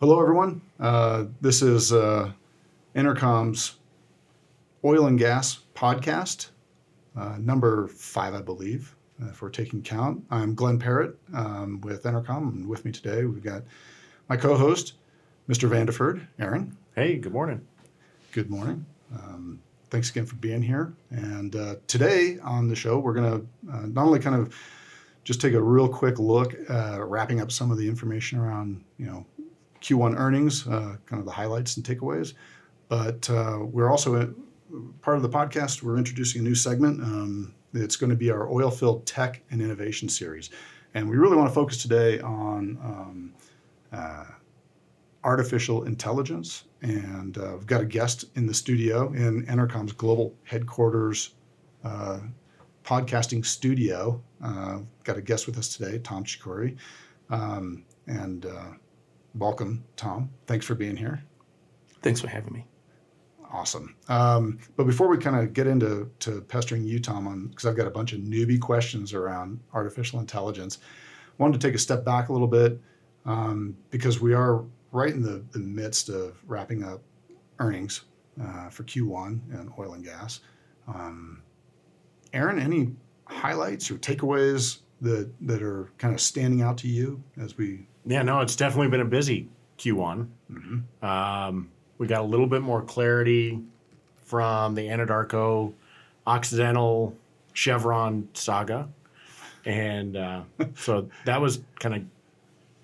Hello, everyone. Uh, this is uh, EnerCom's oil and gas podcast, uh, number five, I believe, uh, if we're taking count. I'm Glen Parrott um, with Intercom, and with me today we've got my co-host, Mr. Vandeford, Aaron. Hey, good morning. Good morning. Um, thanks again for being here. And uh, today on the show, we're going to uh, not only kind of just take a real quick look, uh, wrapping up some of the information around, you know, Q1 earnings, uh, kind of the highlights and takeaways. But uh, we're also uh, part of the podcast. We're introducing a new segment. Um, it's going to be our oil field tech and innovation series, and we really want to focus today on um, uh, artificial intelligence. And uh, we've got a guest in the studio in EnerCom's global headquarters uh, podcasting studio. Got a guest with us today, Tom Chikoore. Um, and uh, welcome, Tom. Thanks for being here. Thanks for having me. Awesome. Um, but before we kind of get into to pestering you, Tom, on because I've got a bunch of newbie questions around artificial intelligence, wanted to take a step back a little bit um, because we are right in the, the midst of wrapping up earnings uh, for Q1 and oil and gas. Um, Aaron, any highlights or takeaways that that are kind of standing out to you as we? Yeah, no, it's definitely been a busy Q1. Mm-hmm. Um, we got a little bit more clarity from the Anadarko Occidental Chevron saga. And uh, so that was kind of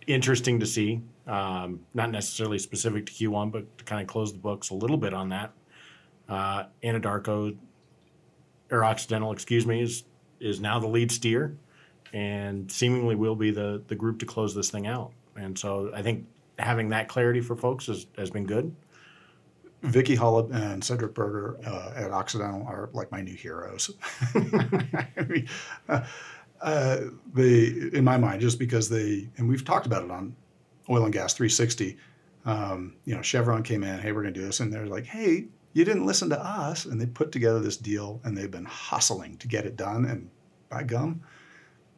interesting to see. Um, not necessarily specific to Q1, but to kind of close the books a little bit on that. Uh, Anadarko, or Occidental, excuse me, is, is now the lead steer and seemingly will be the, the group to close this thing out. And so I think having that clarity for folks has, has been good. Vicki Hollub and Cedric Burgher uh, at Occidental are like my new heroes. I mean, uh, uh, they, in my mind, just because they, and we've talked about it on Oil and Gas 360. Um, you know, Chevron came in, hey, we're going to do this, and they're like, hey, you didn't listen to us, and they put together this deal, and they've been hustling to get it done, and by gum,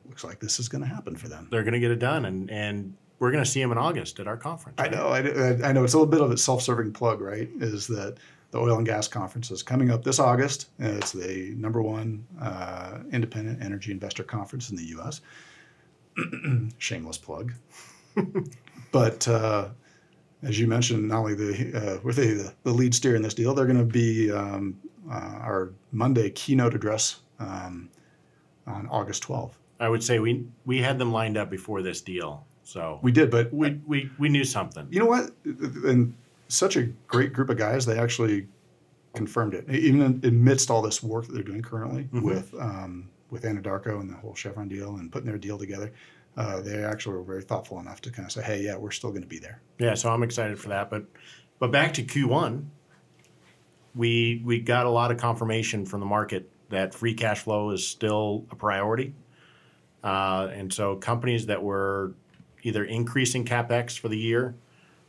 looks like this is going to happen for them. They're going to get it done, and and we're going to see them in August at our conference. I know. I, I know. It's a little bit of a self-serving plug, right? Is that the oil and gas conference is coming up this August. and It's the number one uh, independent energy investor conference in the U.S. Shameless plug. but uh, as you mentioned, not only the uh, we're the, the lead steer in this deal, they're going to be um, uh, our Monday keynote address um, on August 12th. I would say we we had them lined up before this deal, so We did, but we we, we knew something. You know what? And such a great group of guys. They actually confirmed it, even amidst all this work that they're doing currently Mhm. with um, with Anadarko and the whole Chevron deal and putting their deal together. Uh, they actually were very thoughtful enough to kind of say, "Hey, yeah, we're still going to be there." Yeah, so I'm excited for that. But but back to Q1, we we got a lot of confirmation from the market that free cash flow is still a priority, uh, and so companies that were either increasing capex for the year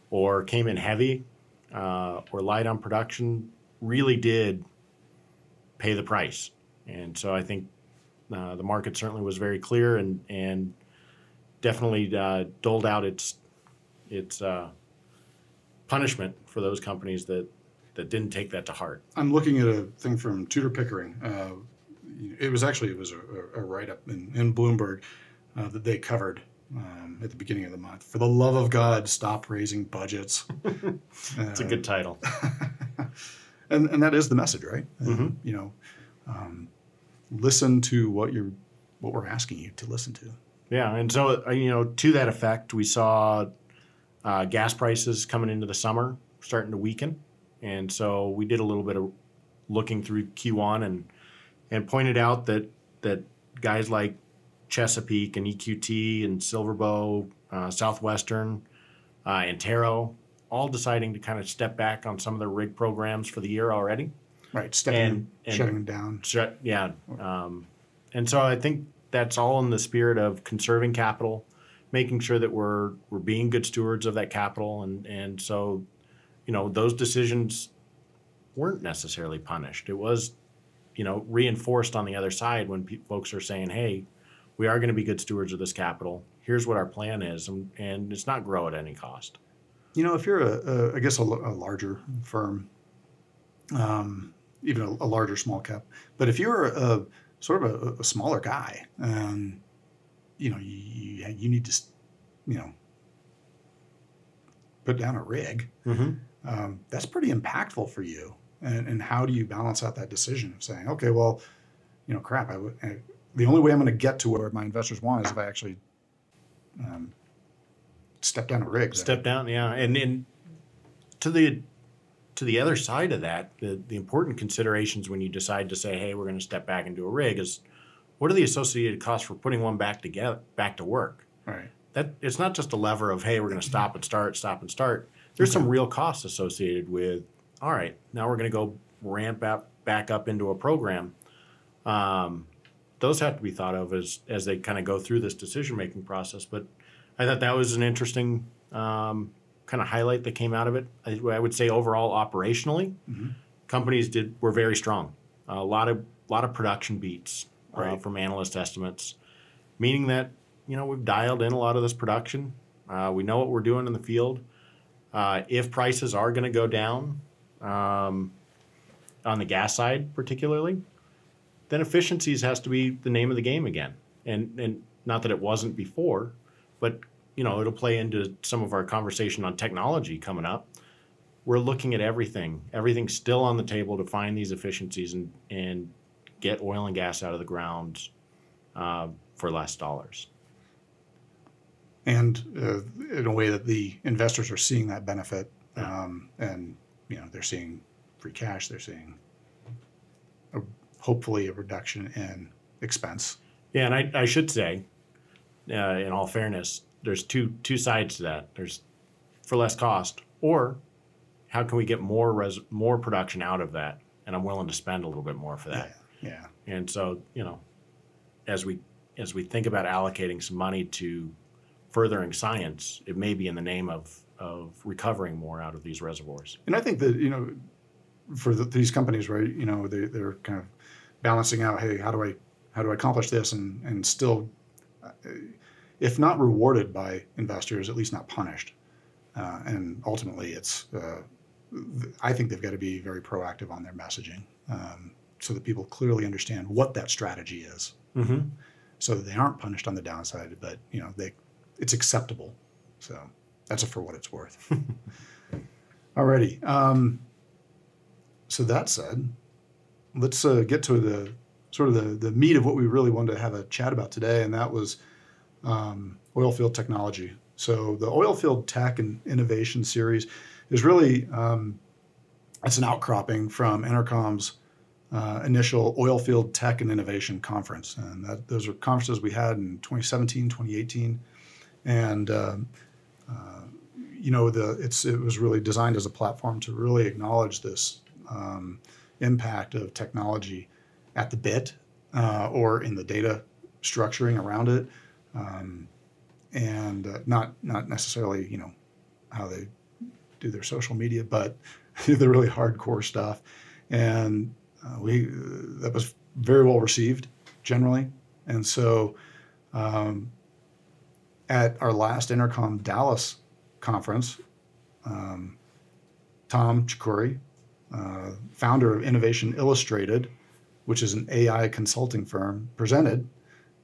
or came in heavy uh, or light on production really did pay the price. And so I think uh, the market certainly was very clear and and definitely uh, doled out its its uh, punishment for those companies that that didn't take that to heart. I'm looking at a thing from Tudor Pickering. Uh, it was actually it was a, a write up in, in Bloomberg uh, that they covered um, at the beginning of the month. For the love of God, stop raising budgets. It's a good title. and and that is the message, right? Uh, Mhm. you know, um, listen to what you're what we're asking you to listen to. Yeah, and so uh, you know, to that effect, we saw uh, gas prices coming into the summer starting to weaken, and so we did a little bit of looking through Q1 and and pointed out that that guys like Chesapeake and EQT and Silverbow, uh, Southwestern, uh, Antero, all deciding to kind of step back on some of their rig programs for the year already. Right, stepping, And- and- shutting them down. Shut, yeah. Um, and so I think that's all in the spirit of conserving capital, making sure that we're we're being good stewards of that capital, and and so, you know, those decisions weren't necessarily punished. It was, you know, reinforced on the other side when pe- folks are saying, "Hey, we are going to be good stewards of this capital. Here's what our plan is, and, and it's not grow at any cost." you know, if you're a, a I guess a, a larger firm, um, even a, a, larger small cap, but if you're a sort of a, smaller guy, um, you know, you, you need to, you know, put down a rig. Mm-hmm. Um, that's pretty impactful for you. And, and how do you balance out that decision of saying, okay, well, you know, crap, I would, I, the only way I'm going to get to where my investors want is if I actually um, step down a rig. Step down, yeah, and and to the to the other side of that, the the important considerations when you decide to say, hey, we're going to step back and do a rig is what are the associated costs for putting one back together back to work? Right. That it's not just a lever of hey, we're going to stop and start, stop and start. There's okay. some real costs associated with. All right, now we're going to go ramp up back up into a program. Um, those have to be thought of as as they kind of go through this decision making process. But I thought that was an interesting um, kind of highlight that came out of it. I, I would say overall, operationally, mm-hmm. companies did were very strong. A lot of lot of production beats uh, right. uh, from analyst estimates, meaning that you know we've dialed in a lot of this production. Uh, we know what we're doing in the field. Uh, if prices are going to go down um, on the gas side, particularly, then efficiencies has to be the name of the game again. And and not that it wasn't before, but you know it'll play into some of our conversation on technology coming up. We're looking at everything. Everything's still on the table to find these efficiencies and and get oil and gas out of the ground uh, for less dollars. And uh, in a way that the investors are seeing that benefit, um, and you know they're seeing free cash, they're seeing a hopefully a reduction in expense. Yeah, and I, I should say, uh, in all fairness, there's two two sides to that. There's for less cost, or how can we get more res, more production out of that? And I'm willing to spend a little bit more for that. Yeah. yeah. And so you know, as we as we think about allocating some money to furthering science, it may be in the name of of recovering more out of these reservoirs. And I think that you know, for the, these companies, right? You know, they they're kind of balancing out, hey, how do I how do I accomplish this and and still, uh, if not rewarded by investors, at least not punished. Uh, and ultimately, it's uh, I think they've got to be very proactive on their messaging um, so that people clearly understand what that strategy is, mm-hmm. so that they aren't punished on the downside, but you know they it's acceptable. So that's for what it's worth. Alrighty. Um, so that said, let's uh, get to the sort of the, the meat of what we really wanted to have a chat about today, and that was um, oil field technology. So the oil field tech and innovation series is really um, it's an outcropping from EnerCom's uh, initial oil field tech and innovation conference, and that, those are conferences we had in 2017, 2018, and um, uh, you know the it's it was really designed as a platform to really acknowledge this. Um, impact of technology at the bit uh, or in the data structuring around it, um, and uh, not not necessarily you know how they do their social media, but the really hardcore stuff. And uh, we that was very well received generally, and so. Um, at our last EnerCom, Dallas conference, um, Tom Chikoore, uh, founder of Innovation Illustrated, which is an AI consulting firm, presented.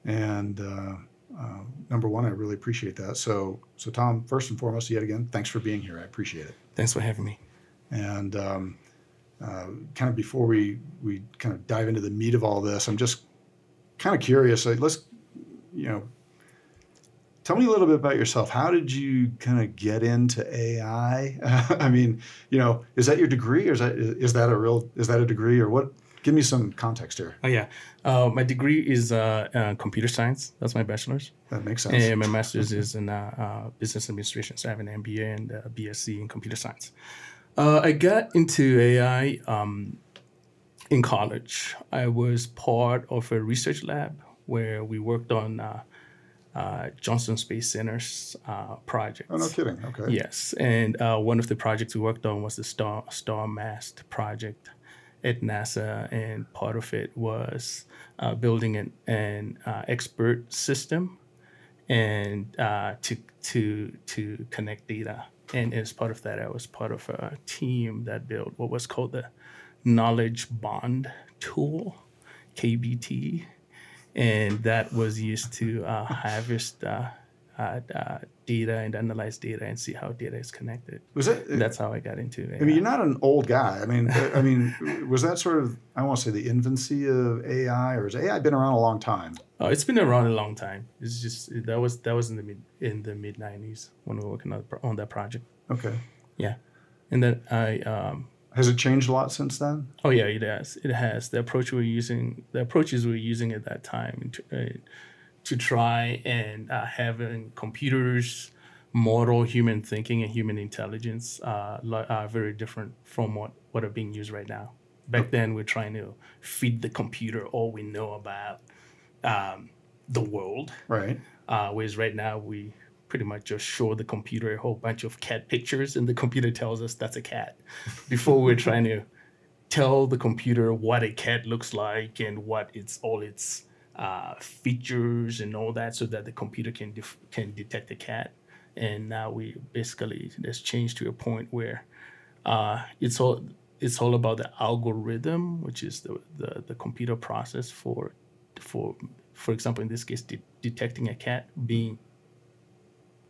And uh, uh, number one, I really appreciate that. So, so Tom, first and foremost, yet again, thanks for being here. I appreciate it. Thanks for having me. And um, uh, kind of before we we kind of dive into the meat of all this, I'm just kind of curious. Like, let's you know tell me a little bit about yourself. How did you kind of get into AI? I mean, you know, is that your degree, or is that is that a real is that a degree, or what? Give me some context here. Oh yeah, uh, my degree is uh, uh, computer science. That's my bachelor's. That makes sense. And my master's is in uh, uh, business administration. So I have an MBA and a BSc in computer science. Uh, I got into AI um, in college. I was part of a research lab where we worked on uh, Johnson Space Center's uh, project. Oh, no kidding. Okay. Yes, and uh, one of the projects we worked on was the Star Star Mast project at NASA, and part of it was uh, building an, an uh, expert system and uh, to to to connect data and as part of that, I was part of a team that built what was called the Knowledge Bond Tool, KBT, and that was used to uh, harvest uh, uh, uh, data and analyze data and see how data is connected. Was it? That's how I got into it. I mean, you're not an old guy. I mean, I mean, was that sort of I want to say the infancy of AI, or has AI been around a long time? Oh, it's been around a long time. It's just that was that was in the mid in the mid '90s when we were working on, on that project. Okay. Yeah, and then I um, Has it changed a lot since then? Oh yeah, it has. It has. The approach we are using, the approaches we are using at that time to, uh, to try and uh, having computers model human thinking and human intelligence uh, are very different from what, what are being used right now. Back then, we're trying to feed the computer all we know about um, the world, Right. uh, whereas right now we pretty much just show the computer a whole bunch of cat pictures and the computer tells us that's a cat. Before we're trying to tell the computer what a cat looks like and what its all its uh, features and all that, so that the computer can def- can detect a cat. And now we basically it's changed to a point where uh, it's all it's all about the algorithm, which is the, the, the computer process for for for example in this case de- detecting a cat being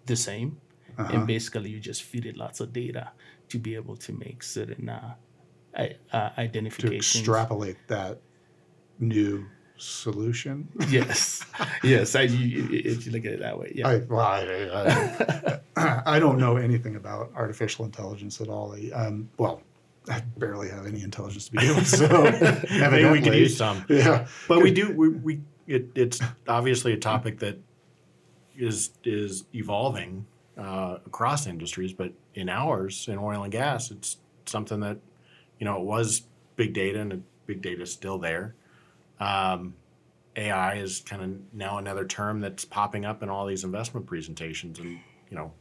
the same Uh-huh. and basically you just feed it lots of data to be able to make certain uh, i- uh, To extrapolate that new solution. yes, yes. I, you, if you look at it that way, yeah. I, well, I, I, I don't know anything about artificial intelligence at all. Um, well, I barely have any intelligence to begin with, so Maybe we could use some. Yeah, But we do we, we it, it's obviously a topic that is is evolving uh, across industries, but in ours in oil and gas, it's something that you know it was big data and big data is still there. Um, AI is kind of now another term that's popping up in all these investment presentations, and you know,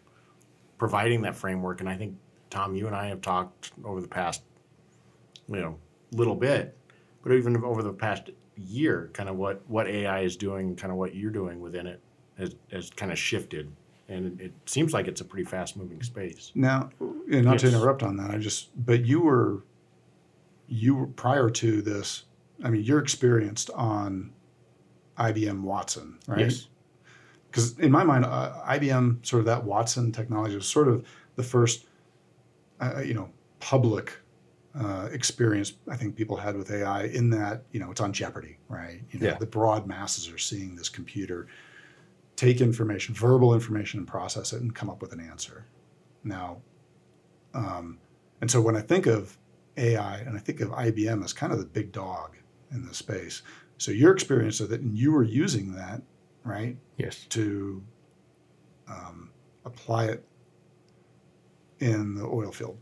providing that framework. And I think Tom, you and I have talked over the past, you know, little bit, but even over the past year, kind of what what AI is doing, kind of what you're doing within it, has has kind of shifted, and it, it seems like it's a pretty fast moving space. Now, and not to interrupt on that, I just, but you were, you were prior to this. I mean, you're experienced on IBM Watson, right? Yes. Because in my mind, uh, IBM sort of that Watson technology was sort of the first, uh, you know, public uh, experience I think people had with AI. In that, you know, it's on Jeopardy, right? You know, Yeah. the broad masses are seeing this computer take information, verbal information, and process it and come up with an answer. Now, um, and so when I think of AI and I think of IBM as kind of the big dog in this space, so your experience of it and you were using that, right, Yes. to um, apply it in the oil field.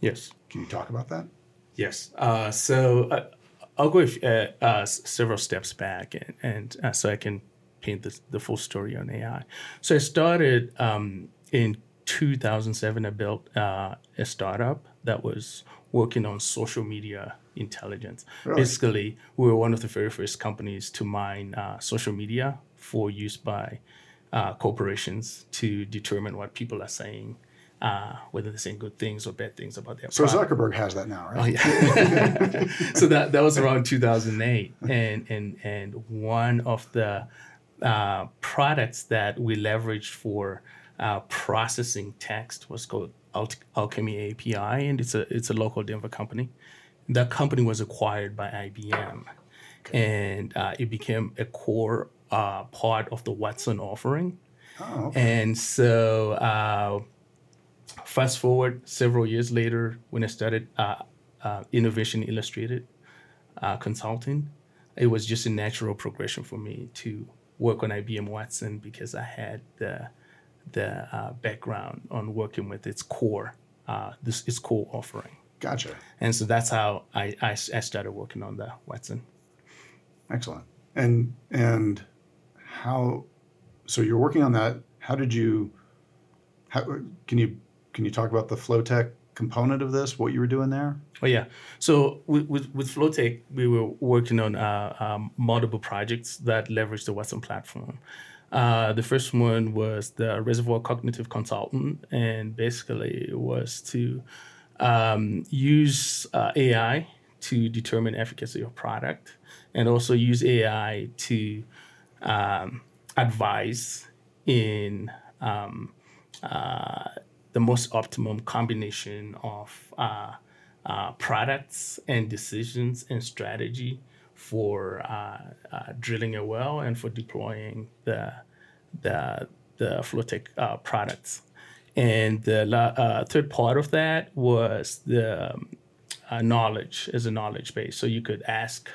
Yes. Can you talk about that? Yes. Uh, so uh, I'll go uh, uh, several steps back, and, and uh, so I can paint this, the full story on AI. So I started um, in 2007. I built uh, a startup that was working on social media intelligence. Really? Basically, we were one of the very first companies to mine uh, social media for use by uh, corporations to determine what people are saying. Uh, whether they're saying good things or bad things about their So product. Zuckerberg has that now, Oh right? yeah. so that that was around 2008, and and and one of the uh, products that we leveraged for uh, processing text was called Al- Alchemy API, and it's a it's a local Denver company. That company was acquired by IBM, and uh, it became a core uh, part of the Watson offering. Oh, okay. And so, uh, fast forward several years later, when I started uh, uh, Innovation Illustrated uh, consulting, it was just a natural progression for me to work on IBM Watson because I had the the uh, background on working with its core, uh, this its core offering, gotcha. and so that's how I, I, I started working on the Watson. Excellent. And and how? So you're working on that. How did you? How can you can you talk about the Flotek component of this? What you were doing there? Oh yeah. So with with, with Flotek, we were working on uh, um, multiple projects that leverage the Watson platform. Uh, the first one was the Reservoir Cognitive Consultant, and basically it was to um, use uh, AI to determine efficacy of product, and also use AI to um, advise in um, uh, the most optimum combination of uh, uh, products and decisions and strategy for uh, uh, drilling a well and for deploying the the the Flotek uh, products. And the uh, third part of that was the um, knowledge as a knowledge base. So you could ask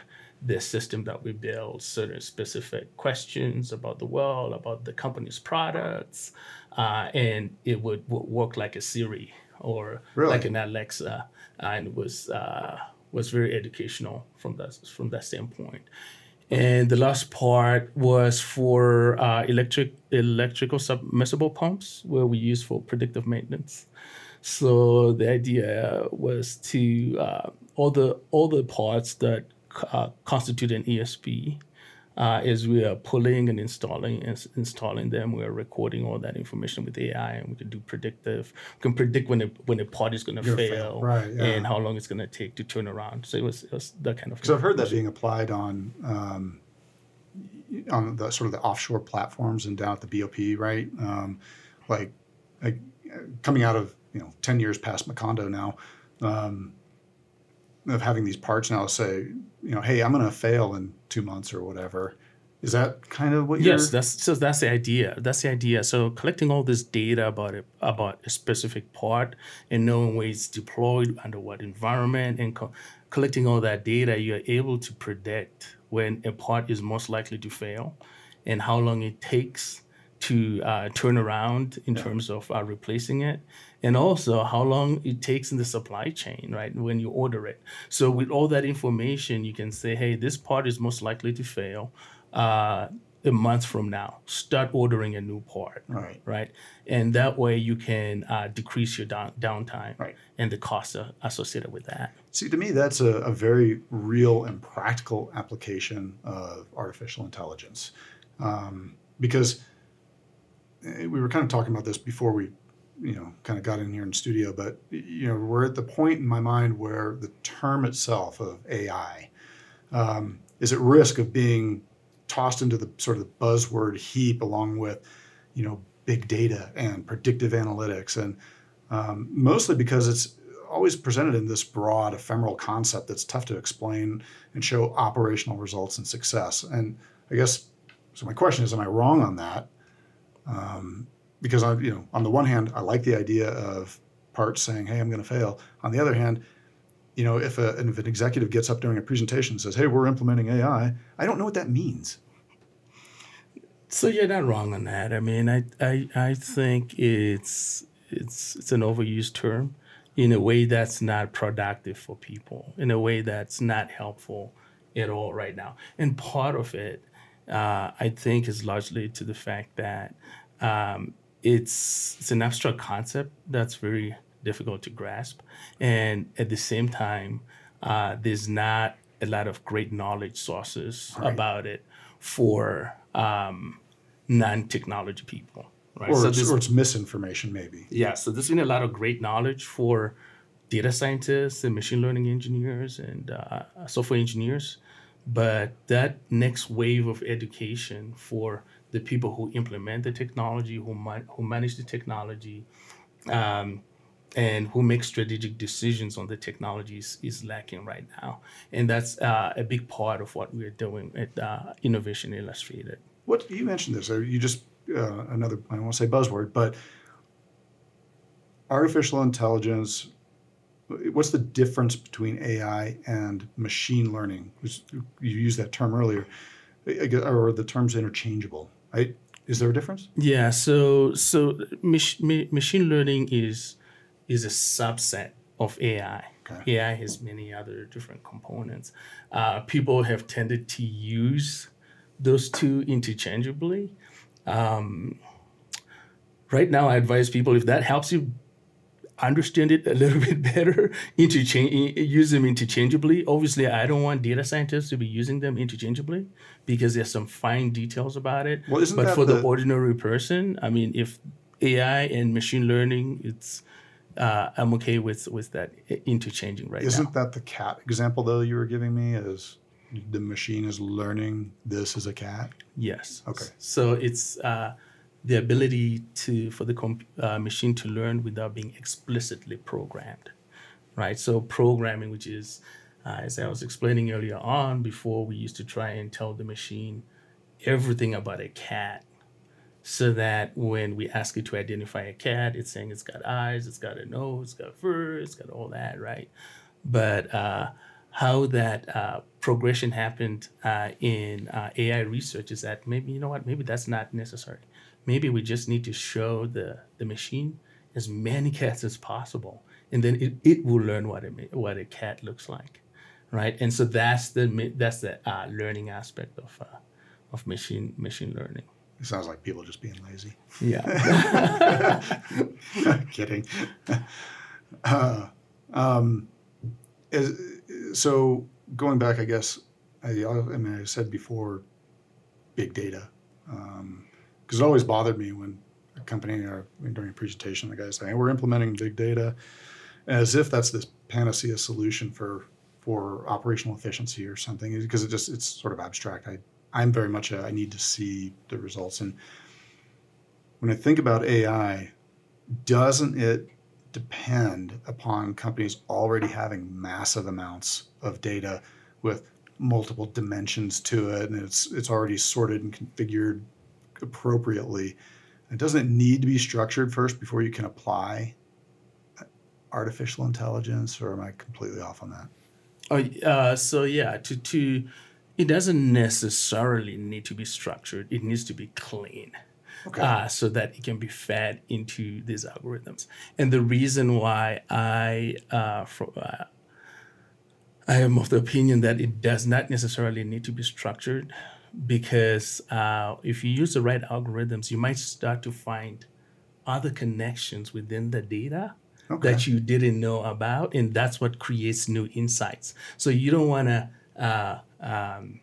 the system that we build certain specific questions about the well, about the company's products, uh, and it would, would work like a Siri or Really? like an Alexa, and it was uh, was very educational from that from that standpoint. And the last part was for uh, electric electrical submersible pumps, where we use for predictive maintenance. So the idea was to uh, all the all the parts that uh, constitute an ESP. Uh, as we are pulling and installing ins- installing them, we are recording all that information with AI, and we can do predictive. We can predict when a when a part is going to fail, fail, right, yeah. and how long it's going to take to turn around. So it was, it was that kind of. Because I've heard that being applied on um, on the sort of the offshore platforms and down at the BOP, right? Um, like, like uh, coming out of you know ten years past Macondo now, um, of having these parts now say, you know, hey, I'm going to fail in two months or whatever. Is that kind of what you're? Yes, that's so that's the idea. That's the idea. So collecting all this data about it, about a specific part and knowing where it's deployed under what environment and co- collecting all that data, you are able to predict when a part is most likely to fail and how long it takes to uh, turn around in terms of uh, replacing it and also how long it takes in the supply chain right when you order it so with all that information you can say hey this part is most likely to fail uh, a month from now start ordering a new part Right. right and that way you can uh, decrease your down, downtime Right. and the costs associated with that See, to me, that's a, a very real and practical application of artificial intelligence. Um, because eh, we were kind of talking about this before we, you know, kind of got in here in studio, but, you know, we're at the point in my mind where the term itself of AI um, is at risk of being tossed into the sort of the buzzword heap along with, you know, big data and predictive analytics. And um, mostly because it's always presented in this broad ephemeral concept that's tough to explain and show operational results and success and i guess so my question is am i wrong on that um, because i you know on the one hand i like the idea of parts saying hey i'm going to fail on the other hand you know if, a, if an executive gets up during a presentation and says hey we're implementing ai i don't know what that means So you're not wrong on that. I mean, I I, I think it's it's it's an overused term in a way that's not productive for people, in a way that's not helpful at all right now. And part of it, uh, I think, is largely to the fact that um, it's it's an abstract concept that's very difficult to grasp, and at the same time, uh, there's not a lot of great knowledge sources Right. about it for um, non-technology people. Right. or, So it's, there's- or it's misinformation maybe yeah, so there's been a lot of great knowledge for data scientists and machine learning engineers and uh, software engineers, but that next wave of education for the people who implement the technology, who who manage the technology, um, and who make strategic decisions on the technologies is lacking right now, and that's uh, a big part of what we're doing at uh, Innovation Illustrated. What you mentioned this, you just uh, another I won't say buzzword, but artificial intelligence. What's the difference between AI and machine learning? You used that term earlier, or the terms interchangeable? Right? Is there a difference? Yeah, so so mach- ma- machine learning is is a subset of AI. Okay. AI has many other different components. Uh, people have tended to use those two interchangeably. Um, right now, I advise people if that helps you understand it a little bit better, interchange, use them interchangeably. Obviously, I don't want data scientists to be using them interchangeably because there's some fine details about it. Well, isn't but for the, the- ordinary person, I mean, if AI and machine learning, it's uh, I'm okay with with that interchanging right Isn't now. that the cat example though you were giving me? Is the machine is learning this is a cat? Yes. Okay. So it's uh, the ability to for the comp- uh, machine to learn without being explicitly programmed, right? So programming, which is, uh, as I was explaining earlier on, before we used to try and tell the machine everything about a cat, so that when we ask it to identify a cat, it's saying it's got eyes, it's got a nose, it's got fur, it's got all that, right? But uh, how that uh, progression happened uh, in uh, AI research is that maybe you know what maybe that's not necessary. Maybe we just need to show the the machine as many cats as possible, and then it, it will learn what a ma- what a cat looks like, right? And so that's the that's the uh, learning aspect of uh, of machine machine learning. It sounds like people just being lazy. Yeah. Kidding. Uh, um, is, so going back, I guess I, I mean I said before, big data, because it always bothered me when a company or during a presentation the guy's saying "Hey, we're implementing big data, as if that's this panacea solution for for operational efficiency or something, because it just it's sort of abstract. I I'm very much a, I need to see the results and when I think about AI, doesn't it depend upon companies already having massive amounts of data with multiple dimensions to it and it's it's already sorted and configured appropriately? And doesn't it need to be structured first before you can apply artificial intelligence or am I completely off on that? Oh, uh, so yeah, to to it doesn't necessarily need to be structured. It needs to be clean. Okay. uh, so that it can be fed into these algorithms. And the reason why I uh, fro- uh, I am of the opinion that it does not necessarily need to be structured, because uh, if you use the right algorithms, you might start to find other connections within the data Okay. that you didn't know about, and that's what creates new insights. So you don't want to uh, um,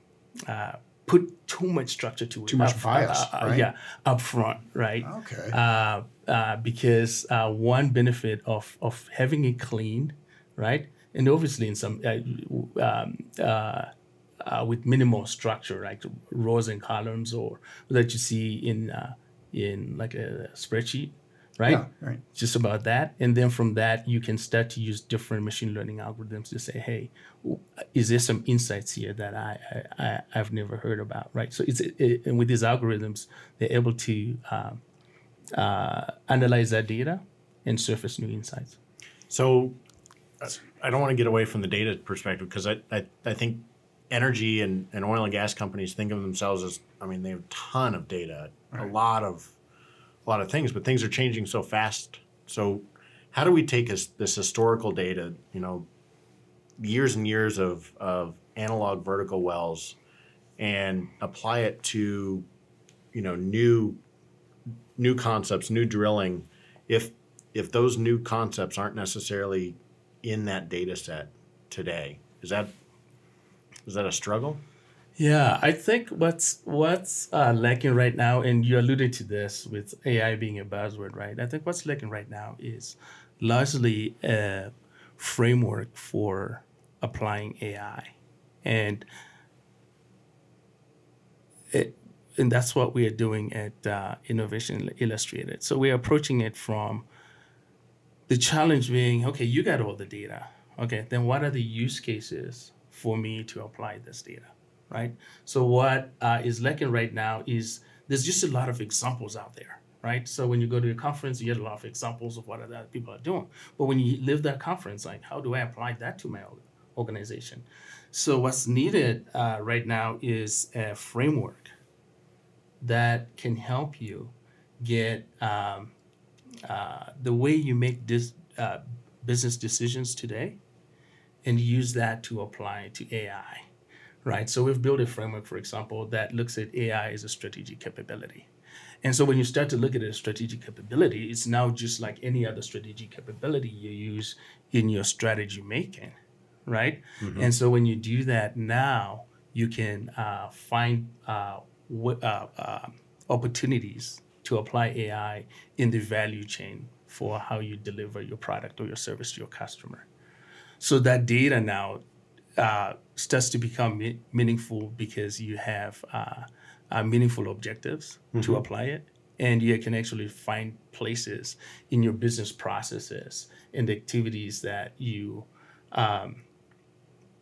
uh, put too much structure to it. Too much up- bias, uh, uh, right? Yeah, up front, right? Okay. Uh, uh, because uh, one benefit of of having it clean, right, and obviously in some uh, um, uh, with minimal structure, like rows and columns, or that you see in uh, in like a spreadsheet, right? yeah, right. just about that and then from that you can start to use different machine learning algorithms to say hey is there some insights here that i, I, I i've never heard about right so it's it, and with these algorithms they're able to um, uh, analyze that data and surface new insights So uh, I don't want to get away from the data perspective because I, I, I think energy and, and oil and gas companies think of themselves as I mean they have a ton of data, a lot of a lot of things, but things are changing so fast. So how do we take this, this historical data, you know, years and years of, of analog vertical wells and apply it to, you know, new new concepts, new drilling, if if those new concepts aren't necessarily in that data set today, is that is that a struggle? Yeah, I think what's what's uh, lacking right now, and you alluded to this with AI being a buzzword, right? I think what's lacking right now is largely a framework for applying AI, and it, and that's what we are doing at uh, Innovation Illustrated. So we're approaching it from the challenge being, okay, you got all the data. Okay, then what are the use cases for me to apply this data? right? So what uh, is lacking right now is there's just a lot of examples out there, right? So when you go to a conference, you get a lot of examples of what other people are doing. But when you live that conference, like how do I apply that to my organization? So what's needed uh, right now is a framework that can help you get um, uh, the way you make uh, business decisions today, and use that to apply to AI right? So we've built a framework, for example, that looks at AI as a strategic capability. And so when you start to look at a strategic capability, it's now just like any other strategic capability you use in your strategy making, right? And so when you do that now, you can uh, find uh, what, uh, uh, opportunities to apply AI in the value chain for how you deliver your product or your service to your customer. So that data now uh, starts to become me- meaningful because you have uh, uh, meaningful objectives to apply it, and you can actually find places in your business processes and activities that you um,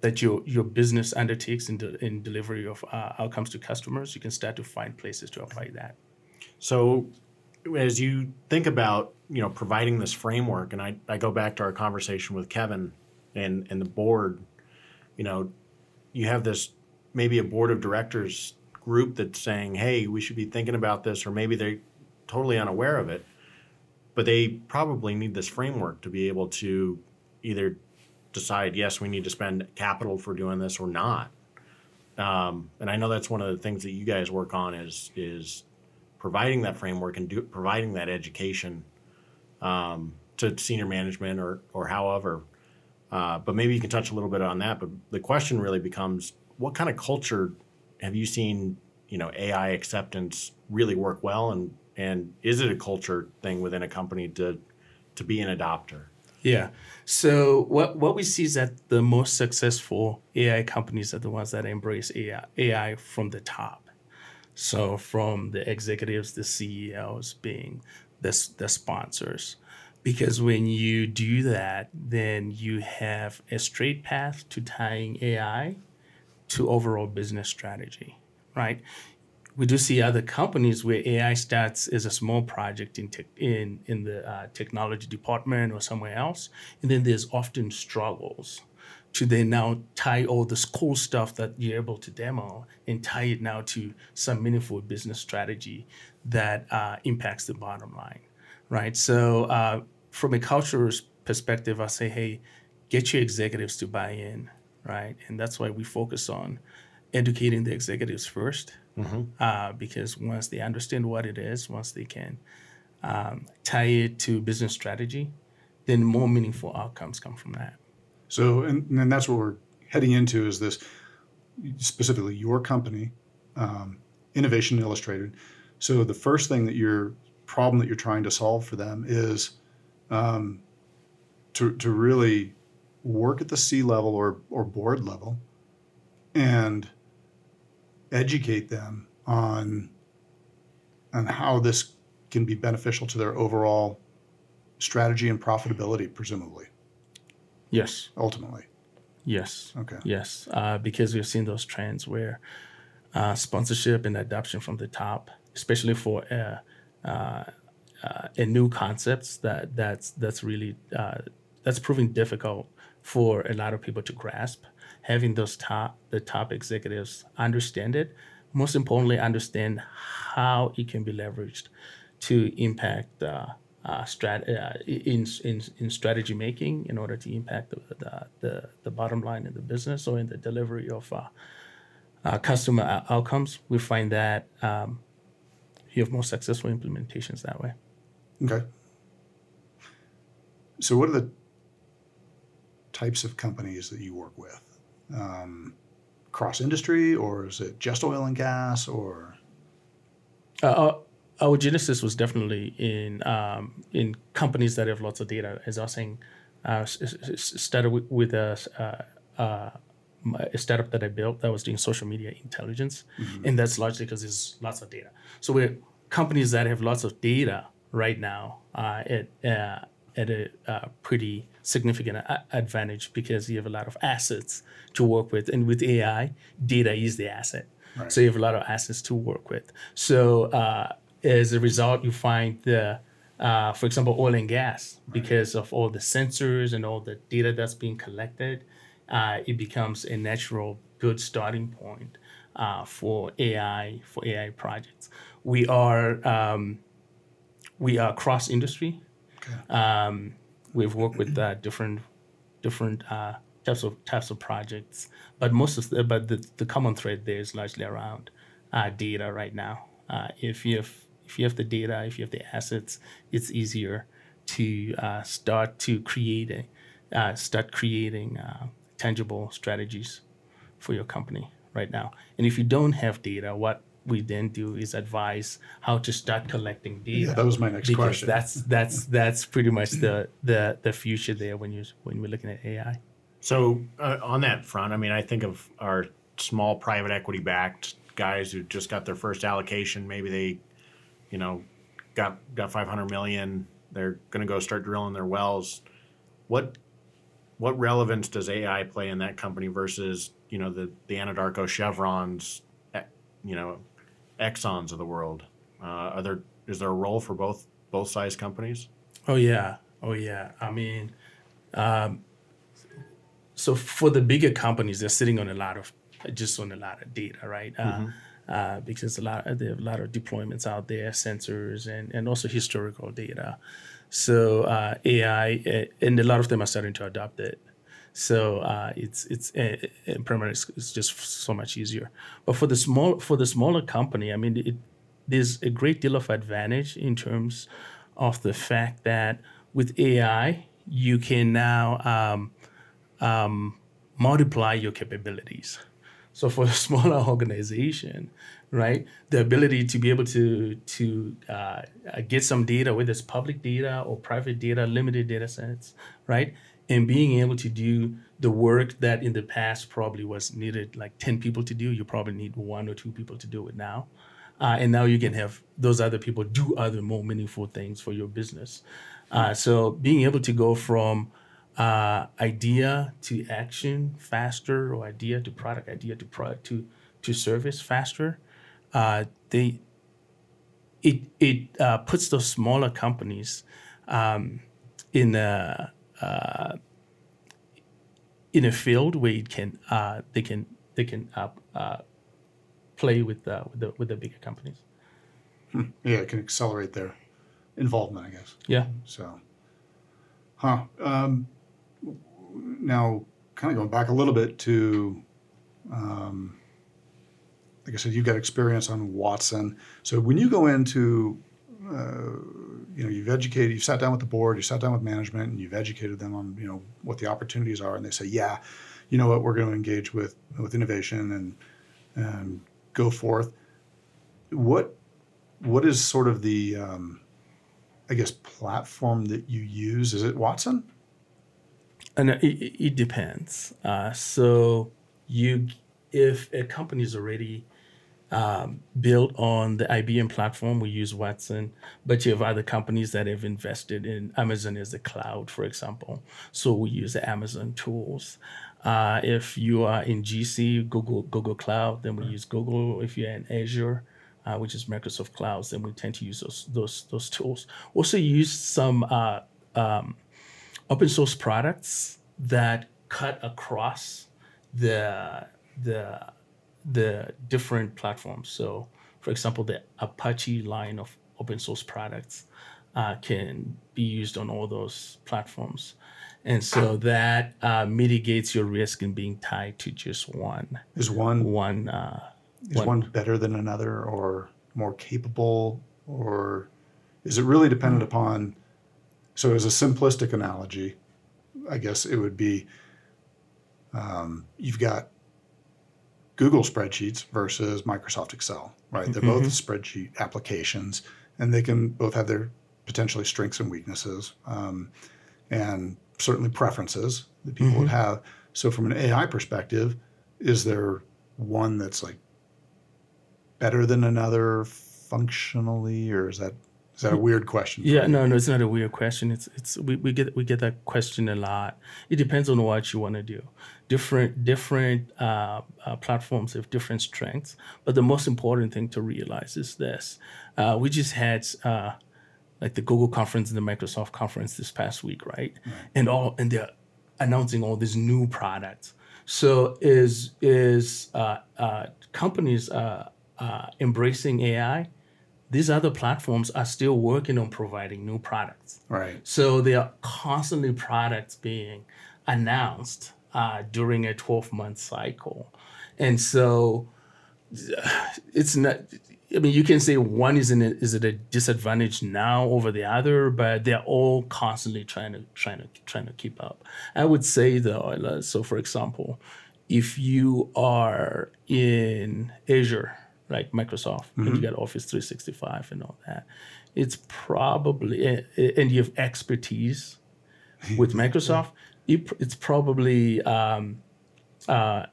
that your your business undertakes in, de- in delivery of uh, outcomes to customers. You can start to find places to apply that. So, as you think about you know providing this framework, and I, I go back to our conversation with Kevin and and the board, you know, you have this maybe a board of directors group that's saying, hey, we should be thinking about this, or maybe they're totally unaware of it, but they probably need this framework to be able to either decide yes, we need to spend capital for doing this or not. Um, and I know that's one of the things that you guys work on is is providing that framework and do, providing that education um, to senior management or or however. Uh, but maybe you can touch a little bit on that. But the question really becomes, what kind of culture have you seen? You know, AI acceptance really work well, and and is it a culture thing within a company to to be an adopter? Yeah. So what what we see is that the most successful AI companies are the ones that embrace AI, AI from the top. So from the executives, the CEOs being the, the sponsors. Because when you do that, then you have a straight path to tying AI to overall business strategy, right? we do see other companies where AI starts as a small project in tech, in in the uh, technology department or somewhere else, and then there's often struggles to then now tie all this cool stuff that you're able to demo and tie it now to some meaningful business strategy that uh, impacts the bottom line, right? So uh, from a cultural perspective, I say, hey, get your executives to buy in, right? And that's why we focus on educating the executives 1st uh, because once they understand what it is, once they can um, tie it to business strategy, then more meaningful outcomes come from that. So, and, and that's what we're heading into is this specifically your company, um, Innovation Illustrated. So, the first thing that your problem that you're trying to solve for them is um, to, to really work at the C level or, or board level and educate them on on how this can be beneficial to their overall strategy and profitability, presumably, Yes, ultimately. yes, Okay. yes, uh, because we've seen those trends where uh, sponsorship and adoption from the top, especially for uh, uh, uh, a new concepts that that's that's really uh, that's proving difficult for a lot of people to grasp. Having those top the top executives understand it, most importantly, understand how it can be leveraged to impact uh, uh, strat- uh, in, in in strategy making in order to impact the the, the, the bottom line in the business or in the delivery of uh, uh, customer outcomes. We find that um, you have more successful implementations that way. Okay. So, what are the types of companies that you work with? Um, cross industry, or is it just oil and gas, or Uh, our, our genesis was definitely in um, in companies that have lots of data. As I was saying, uh, started with, with a, uh, uh, my- a startup that I built that was doing social media intelligence, and that's largely because there's lots of data. So we're companies that have lots of data right now uh, at uh, at a uh, pretty significant a- advantage because you have a lot of assets to work with, and with AI, data is the asset. Right. So you have a lot of assets to work with. So uh, as a result, you find the, uh, for example, oil and gas, because of all the sensors and all the data that's being collected, uh, it becomes a natural good starting point uh, for AI for AI projects. We are um, we are cross industry. Okay. Um, we've worked with uh, different different uh, types of types of projects, but most of the, but the, the common thread there is largely around uh, data right now. Uh, if you have if you have the data, if you have the assets, it's easier to uh, start to create a, uh, start creating uh, tangible strategies for your company right now. And if you don't have data, what we then do is advise how to start collecting data. Yeah, that was my next question. that's that's that's pretty much the the the future there when you when we're looking at AI. So uh, on that front, I mean, I think of our small private equity backed guys who just got their first allocation. Maybe they, you know, got got 500 million. They're going to go start drilling their wells. What what relevance does AI play in that company versus you know the the Anadarko Chevrons, eh, you know, Exxon's of the world? Uh, are there is there a role for both both size companies? Oh yeah, oh yeah. I mean, um, so for the bigger companies, they're sitting on a lot of just on a lot of data, right? Uh, uh, because a lot there are a lot of deployments out there, sensors, and and also historical data. So uh, AI, uh, and a lot of them are starting to adopt it. So uh, it's it's in uh, primarily it's, it's just so much easier. But for the small for the smaller company, I mean, it, there's a great deal of advantage in terms of the fact that with AI, you can now um, um, multiply your capabilities. So for a smaller organization, right, the ability to be able to to uh, uh, get some data, whether it's public data or private data, limited data sets, right, and being able to do the work that in the past probably was needed like ten people to do, you probably need one or two people to do it now. Uh, and now you can have those other people do other more meaningful things for your business. Uh, so being able to go from uh, idea to action faster, or idea to product, idea to product to to service faster, uh, they it it uh, puts those smaller companies um, in a uh, in a field where it can uh, they can they can uh, uh, play with uh, with the with the bigger companies. yeah, it can accelerate their involvement, I guess. Yeah. So, huh. Um, now, kind of going back a little bit to, um, like I said, you've got experience on Watson. So when you go into, uh, you know, you've educated, you've sat down with the board, you sat down with management, and you've educated them on, you know, what the opportunities are, and they say, yeah, you know what, we're going to engage with with innovation and and go forth. What what is sort of the um, I guess platform that you use? Is it Watson? And it, it it depends. Uh, so you, if a company is already um, built on the IBM platform, we use Watson. But you have other companies that have invested in Amazon as a cloud, for example. So we use the Amazon tools. Uh, if you are in GC, Google Google Cloud, then we use Google. If you're in Azure, uh, which is Microsoft Clouds, then we tend to use those those those tools. Also use some uh, um, open source products that cut across the the the different platforms. So, for example, the Apache line of open source products uh, can be used on all those platforms. And so that uh, mitigates your risk in being tied to just one Is one one. Uh, is one- one better than another, or more capable, or is it really dependent upon? So, as a simplistic analogy, I guess it would be um, you've got Google spreadsheets versus Microsoft Excel, right? They're both mm-hmm. spreadsheet applications, and they can both have their potentially strengths and weaknesses, um, and certainly preferences that people would mm-hmm. have. So, from an AI perspective, is there one that's like better than another functionally, or is that is that a mm. weird question? Yeah, you? no, no, it's not a weird question. It's it's we, we get we get that question a lot. It depends on what you want to do. Different different uh, uh, platforms have different strengths, but the most important thing to realize is this: uh, we just had uh, like the Google conference and the Microsoft conference this past week, right? And all and they're announcing all these new products. So is is uh, uh, companies uh, uh, embracing AI? These other platforms are still working on providing new products. Right. So there are constantly products being announced uh, during a 12 month cycle. And so it's not, I mean, you can say one is in a, is at a disadvantage now over the other, but they're all constantly trying to trying to trying to keep up. I would say though, so for example, if you are in Azure, like Microsoft, and you got Office 365 and all that, it's probably and you have expertise with Microsoft. It, it's probably um, uh,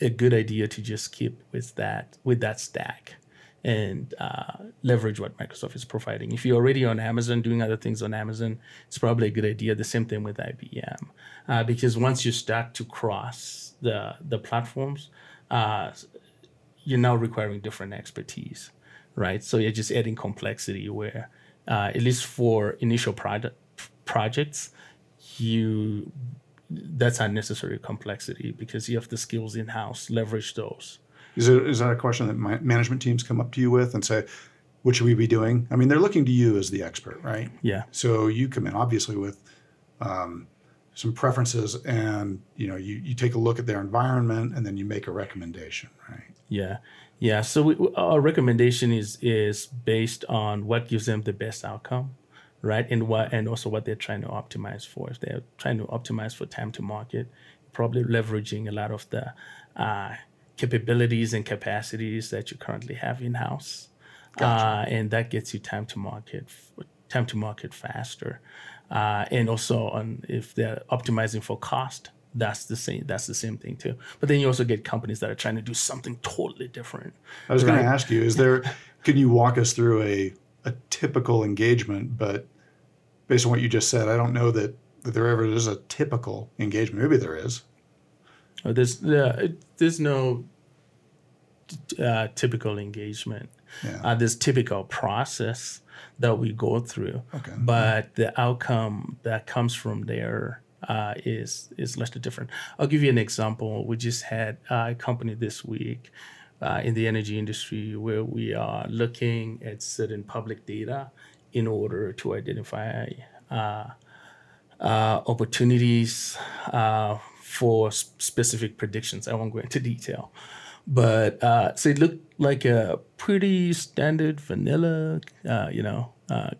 a good idea to just keep with that with that stack and uh, leverage what Microsoft is providing. If you're already on Amazon doing other things on Amazon, it's probably a good idea. The same thing with IBM, uh, because once you start to cross the the platforms, uh, you're now requiring different expertise, right? So you're just adding complexity where, uh, at least for initial product projects, you that's unnecessary complexity because you have the skills in house. Leverage those. Is, it, is that a question that my, management teams come up to you with and say, what should we be doing? I mean, they're looking to you as the expert, right? Yeah. So you come in obviously with um, some preferences, and you know you, you take a look at their environment, and then you make a recommendation, right? Yeah, yeah. So we, our recommendation is is based on what gives them the best outcome, right? And what and also what they're trying to optimize for. If they're trying to optimize for time to market, probably leveraging a lot of the uh, capabilities and capacities that you currently have in house, uh, and that gets you time to market time to market faster. Uh, and also on if they're optimizing for cost, that's the same that's the same thing too but then you also get companies that are trying to do something totally different I was going to ask you, is there? can you walk us through a a typical engagement? But based on what you just said, I don't know that that there ever is a typical engagement. Maybe there is. Uh, there's uh, there's no uh, typical engagement Yeah. uh, there's typical process that we go through Okay. but the outcome that comes from there uh, is is less different. I'll give you an example. We just had uh, a company this week uh, in the energy industry where we are looking at certain public data in order to identify uh, uh, opportunities uh, for s- specific predictions. I won't go into detail, but uh, so it looked like a pretty standard vanilla, uh, you know, uh,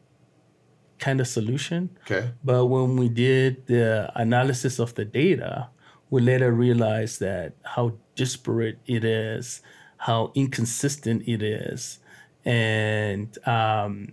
kind of solution. Okay. But when we did the analysis of the data, we later realized that how disparate it is, how inconsistent it is, and um,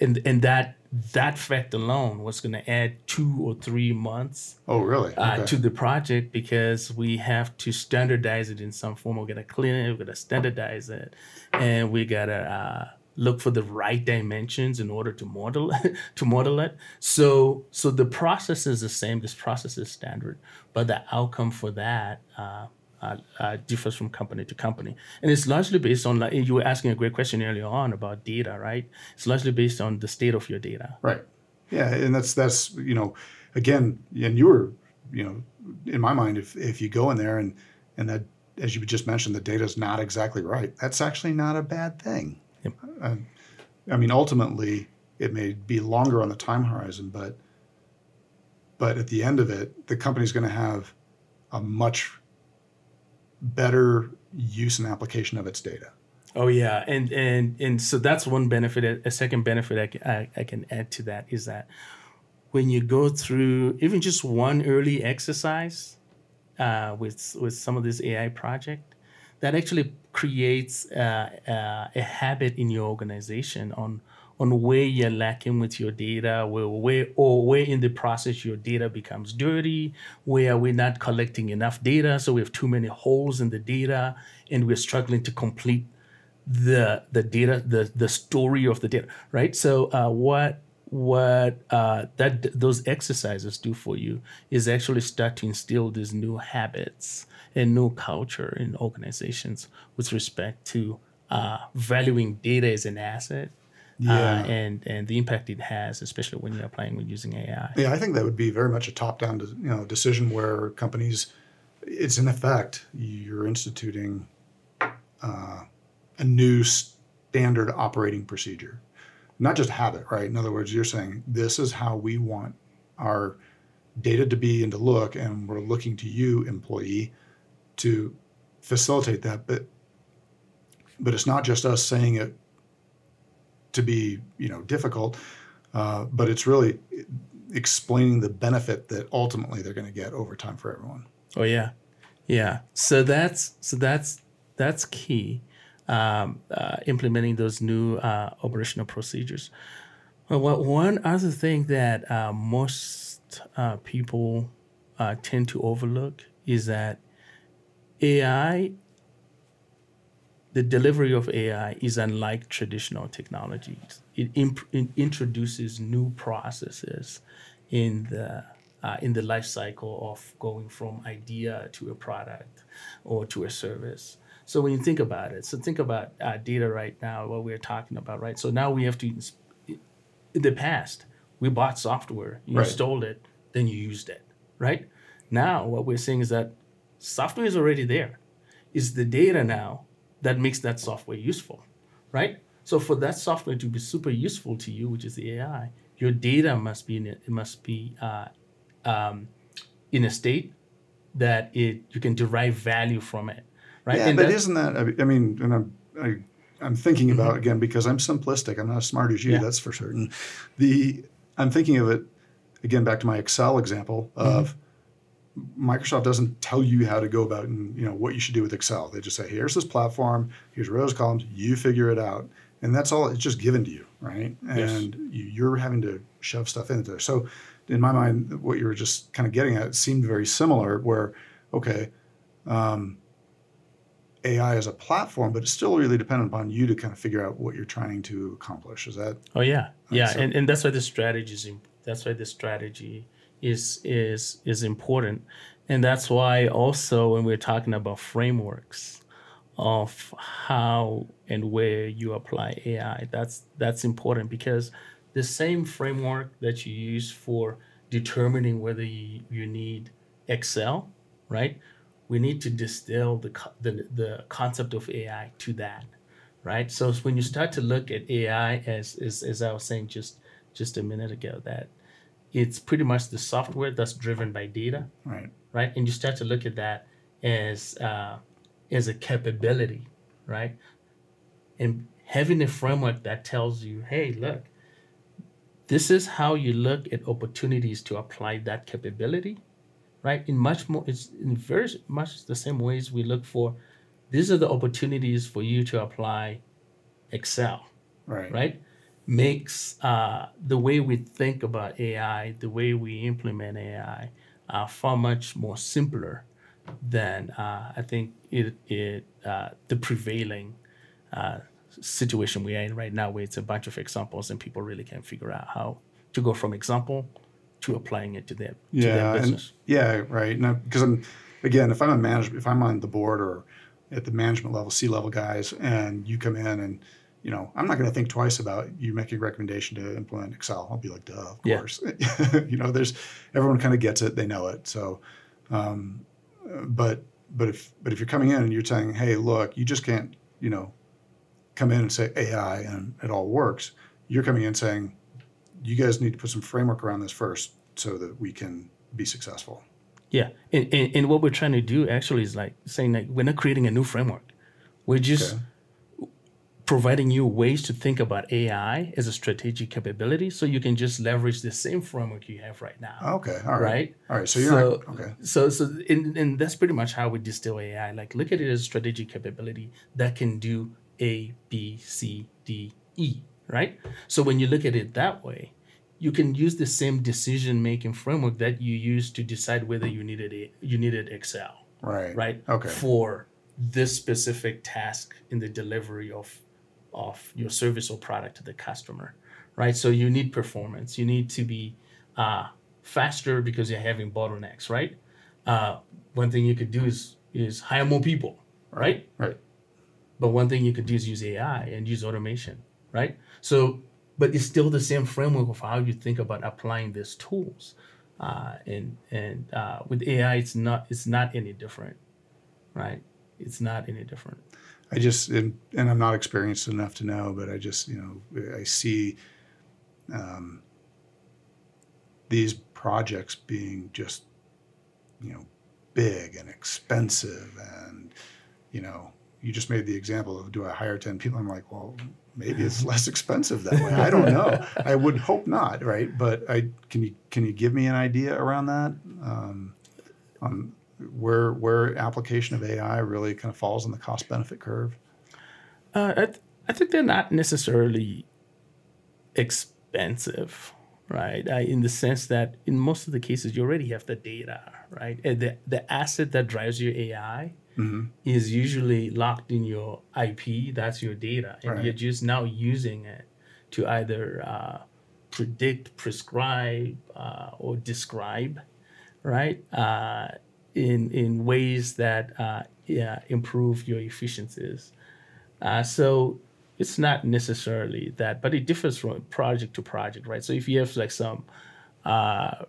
and and that that fact alone was going to add two or three months Oh, really? uh, to the project because we have to standardize it in some form. We're gonna clean it. We're gonna standardize it, and we gotta uh, look for the right dimensions in order to model to model it. So so the process is the same. This process is standard, but the outcome for that. Uh, uh, uh, differs from company to company, and it's largely based on. Like you were asking a great question earlier on about data, right? It's largely based on the state of your data. Right. Yeah, and that's that's you know, again, and you were you know, in my mind, if if you go in there and and that as you just mentioned, the data is not exactly right. That's actually not a bad thing. Yep. Uh, I mean, ultimately, it may be longer on the time horizon, but but at the end of it, the company's going to have a much better use and application of its data. Oh yeah, and and and so that's one benefit. A second benefit I I, I can add to that is that when you go through even just one early exercise uh, with with some of this AI project, that actually creates uh, uh, a habit in your organization on on where you're lacking with your data, where, where or where in the process your data becomes dirty, where we're not collecting enough data, so we have too many holes in the data, and we're struggling to complete the the data the the story of the data right? So uh, what what uh, that those exercises do for you is actually start to instill these new habits and new culture in organizations with respect to uh, valuing data as an asset Yeah. uh, and and the impact it has especially when you're playing with using AI Yeah, I think that would be very much a top-down, you know, decision where companies, it's in effect you're instituting uh, a new standard operating procedure, not just habit, right? In other words, you're saying this is how we want our data to be and to look, and we're looking to you, employee, to facilitate that. But but it's not just us saying it to be you know difficult, uh, but it's really explaining the benefit that ultimately they're going to get over time for everyone. Oh yeah, yeah. So that's so that's that's key. Um, uh, implementing those new uh, operational procedures. Well, one other thing that uh, most uh, people uh, tend to overlook is that AI, the delivery of AI is unlike traditional technologies. It, imp- it introduces new processes in the uh, in the life cycle of going from idea to a product or to a service. So when you think about it, so think about uh, data right now, what we're talking about, right? So now we have to, in the past, we bought software, you Right. installed it, then you used it, right? Now what we're seeing is that software is already there. It's the data now that makes that software useful, right? So for that software to be super useful to you, which is the AI, your data must be in it, it must be uh, um, in a state that it you can derive value from it, right? Yeah, And but isn't that? I mean, and I'm I, I'm thinking about again because I'm simplistic. I'm not as smart as you. Mm-hmm. Yeah. That's for certain. The I'm thinking of it again back to my Excel example of Mm-hmm. Microsoft doesn't tell you how to go about and you know what you should do with Excel. They just say, here's this platform, here's rows, columns, you figure it out, and that's all. It's just given to you, right? Yes. And you, you're having to shove stuff into there. So, in my mind, what you were just kind of getting at seemed very similar. Where, okay, um, AI as a platform, but it's still really dependent upon you to kind of figure out what you're trying to accomplish. Is that Oh yeah, yeah, so- and, and that's why the strategy is that's why the strategy is is is important, and that's why also when we're talking about frameworks of how and where you apply AI, that's that's important because the same framework that you use for determining whether you, you need Excel, right? We need to distill the, the the concept of AI to that right? So when you start to look at AI as, as as I was saying just just a minute ago, that it's pretty much the software that's driven by data, right? right? And you start to look at that as uh, as a capability, right? And having a framework that tells you, hey, look, this is how you look at opportunities to apply that capability, right? In much more, it's in very much the same ways we look for. These are the opportunities for you to apply Excel, Right. right? Makes uh, the way we think about AI, the way we implement AI, uh, far much more simpler than uh, I think it, it uh, the prevailing uh, situation we are in right now, where it's a bunch of examples and people really can't figure out how to go from example to applying it to their to Yeah, their and business. yeah, right. Now, because I'm again, if I'm a manager, if I'm on the board or at the management level, C level guys, and you come in and you know, I'm not going to think twice about you making a recommendation to implement Excel. I'll be like, duh, of Yeah. course. you know, there's everyone kind of gets it, they know it. So, um, but but if but if you're coming in and you're saying, hey, look, you just can't, you know, come in and say AI and it all works. You're coming in saying, you guys need to put some framework around this first so that we can be successful. Yeah, and, and, and what we're trying to do actually is like saying like we're not creating a new framework. We're just Okay. Providing you ways to think about AI as a strategic capability, so you can just leverage the same framework you have right now. Okay. All right. Right. All right. So you're So- not, okay. So, so and, and that's pretty much how we distill AI. Like, look at it as a strategic capability that can do A, B, C, D, E. Right. So when you look at it that way, you can use the same decision making framework that you use to decide whether you needed a, you needed Excel, Right. right? Okay. For this specific task in the delivery of of your service or product to the customer, right? So you need performance. You need to be uh, faster because you're having bottlenecks, right? Uh, one thing you could do is is hire more people, right? Right. But one thing you could do is use AI and use automation, right? So, but it's still the same framework of how you think about applying these tools. Uh, and and uh, with AI, it's not it's not any different, right? It's not any different. I just, and, and I'm not experienced enough to know, but I just, you know, I see um, these projects being just, you know, big and expensive and, you know, you just made the example of do I hire 10 people? I'm like, well, maybe it's less expensive that way. I don't know. I would hope not, right? But I can you can you give me an idea around that? Um, on where where application of AI really kind of falls on the cost benefit curve? Uh, I, th- I think they're not necessarily expensive, right? Uh, in the sense that in most of the cases, you already have the data, right? And the, the asset that drives your AI is usually locked in your IP. That's your data. And Right. you're just now using it to either uh, predict, prescribe, uh, or describe, right? In, in ways that uh, yeah, improve your efficiencies. Uh, so it's not necessarily that, but it differs from project to project, right? So if you have like some uh,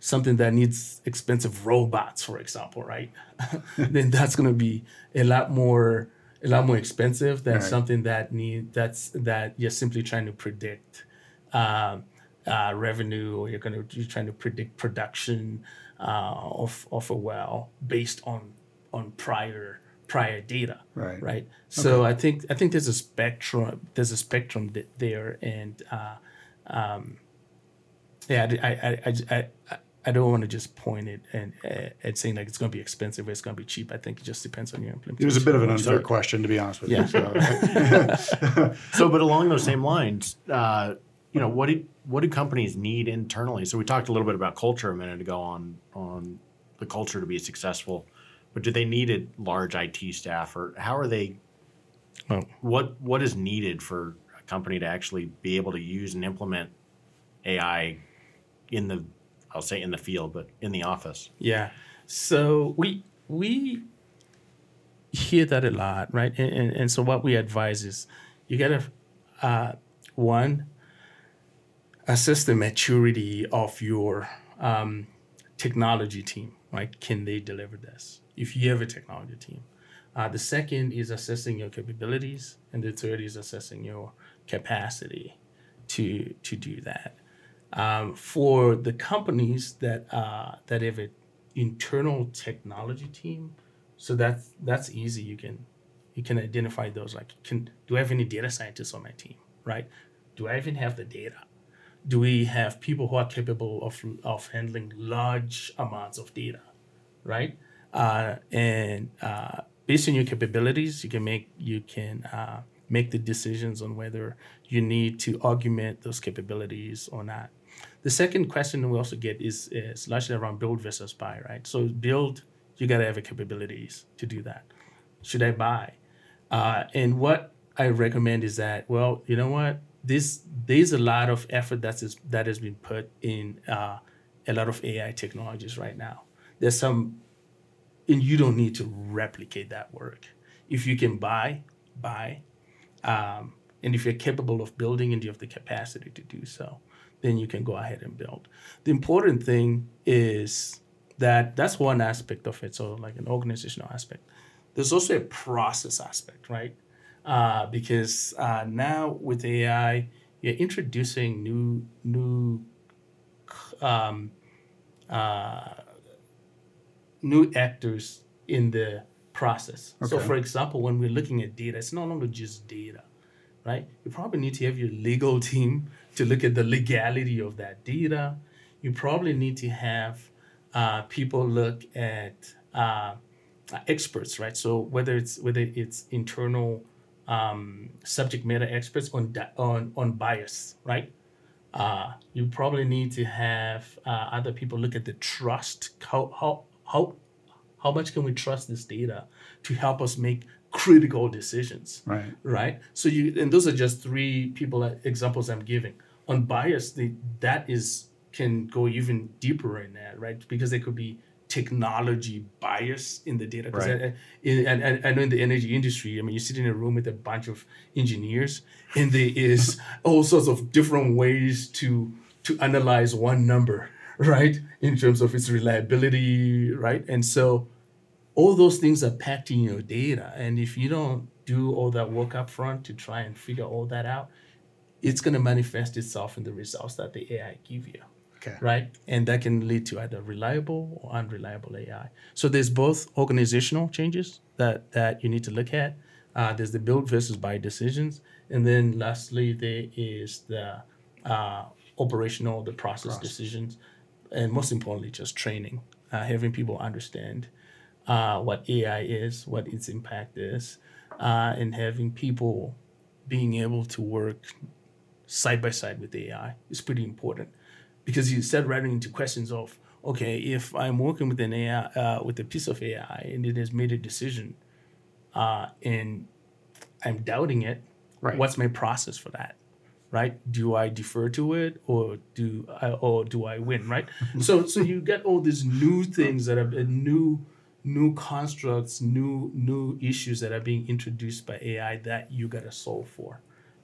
something that needs expensive robots, for example, right, then that's going to be a lot more a lot more expensive than Right. something that need that's that you're simply trying to predict um, uh, revenue or you're going to you're trying to predict production uh, of of a well based on on prior prior data Right. right so i think i think there's a spectrum there's a spectrum there and uh, um, yeah I, I, I, I, I, I don't want to just point it and uh, and saying like it's going to be expensive or it's going to be cheap i think it just depends on your implementation It was a bit of an So- unfair question, to be honest with Yeah. you. So, So, but along those same lines, uh, you know, what do what do companies need internally? So we talked a little bit about culture a minute ago on on the culture to be successful, but do they need a large IT staff, or how are they? Oh. What what is needed for a company to actually be able to use and implement AI in the I'll say in the field, but in the office? Yeah. So we we hear that a lot, right? And, and, and so what we advise is you gotta uh, one assess the maturity of your um, technology team. Right? Can they deliver this? If you have a technology team. Uh, the second is assessing your capabilities, and the third is assessing your capacity to to do that um, for the companies that uh, that have an internal technology team, so that's that's easy. You can you can identify those. Like, can do I have any data scientists on my team? Right? Do I even have the data? Do we have people who are capable of of handling large amounts of data? Right? Uh, and uh, based on your capabilities, you can make you can uh, make the decisions on whether you need to augment those capabilities or not. The second question we also get is, is largely around build versus buy, right? So build, you gotta have the capabilities to do that. Should I buy? Uh, and what I recommend is that, well, you know what? This there's a lot of effort that's that has been put in uh, a lot of AI technologies right now. There's some, and you don't need to replicate that work. If you can buy, buy, um, and if you're capable of building and you have the capacity to do so, then you can go ahead and build. The important thing is that that's one aspect of it. So, like an organizational aspect. There's also a process aspect, right? Uh, because uh, now with AI, you're introducing new new um, uh, new actors in the process. So, for example, when we're looking at data, it's no longer just data, right? You probably need to have your legal team to look at the legality of that data. You probably need to have uh, people look at uh, experts, right? So whether it's whether it's internal um, subject matter experts on on on bias, right? Uh, you probably need to have uh, other people look at the trust. How how how how much can we trust this data to help us make critical decisions? right. right? So you and those are just three people examples I'm giving. On bias, the, that is can go even deeper in that, right? Because there could be technology bias in the data. 'Cause Right. And, and I know in the energy industry, I mean, you sit in a room with a bunch of engineers, and there is all sorts of different ways to to analyze one number, right? In terms of its reliability, right? And so all those things are packed in your data and if you don't do all that work up front to try and figure all that out it's going to manifest itself in the results that the ai give you Okay. right? And that can lead to either reliable or unreliable AI. So there's both organizational changes that that you need to look at. Uh, there's the build versus buy decisions, and then lastly there is the uh, operational, the process decisions, and most importantly, just training, uh, having people understand uh, what AI is, what its impact is, uh, and having people being able to work side by side with AI is pretty important because you start running into questions of okay if i'm working with an ai uh, with a piece of ai and it has made a decision uh, and i'm doubting it Right. what's my process for that right? Do i defer to it or do i or do i win right? So so you get all these new things that are uh, new new constructs new new issues that are being introduced by ai that you got to solve for.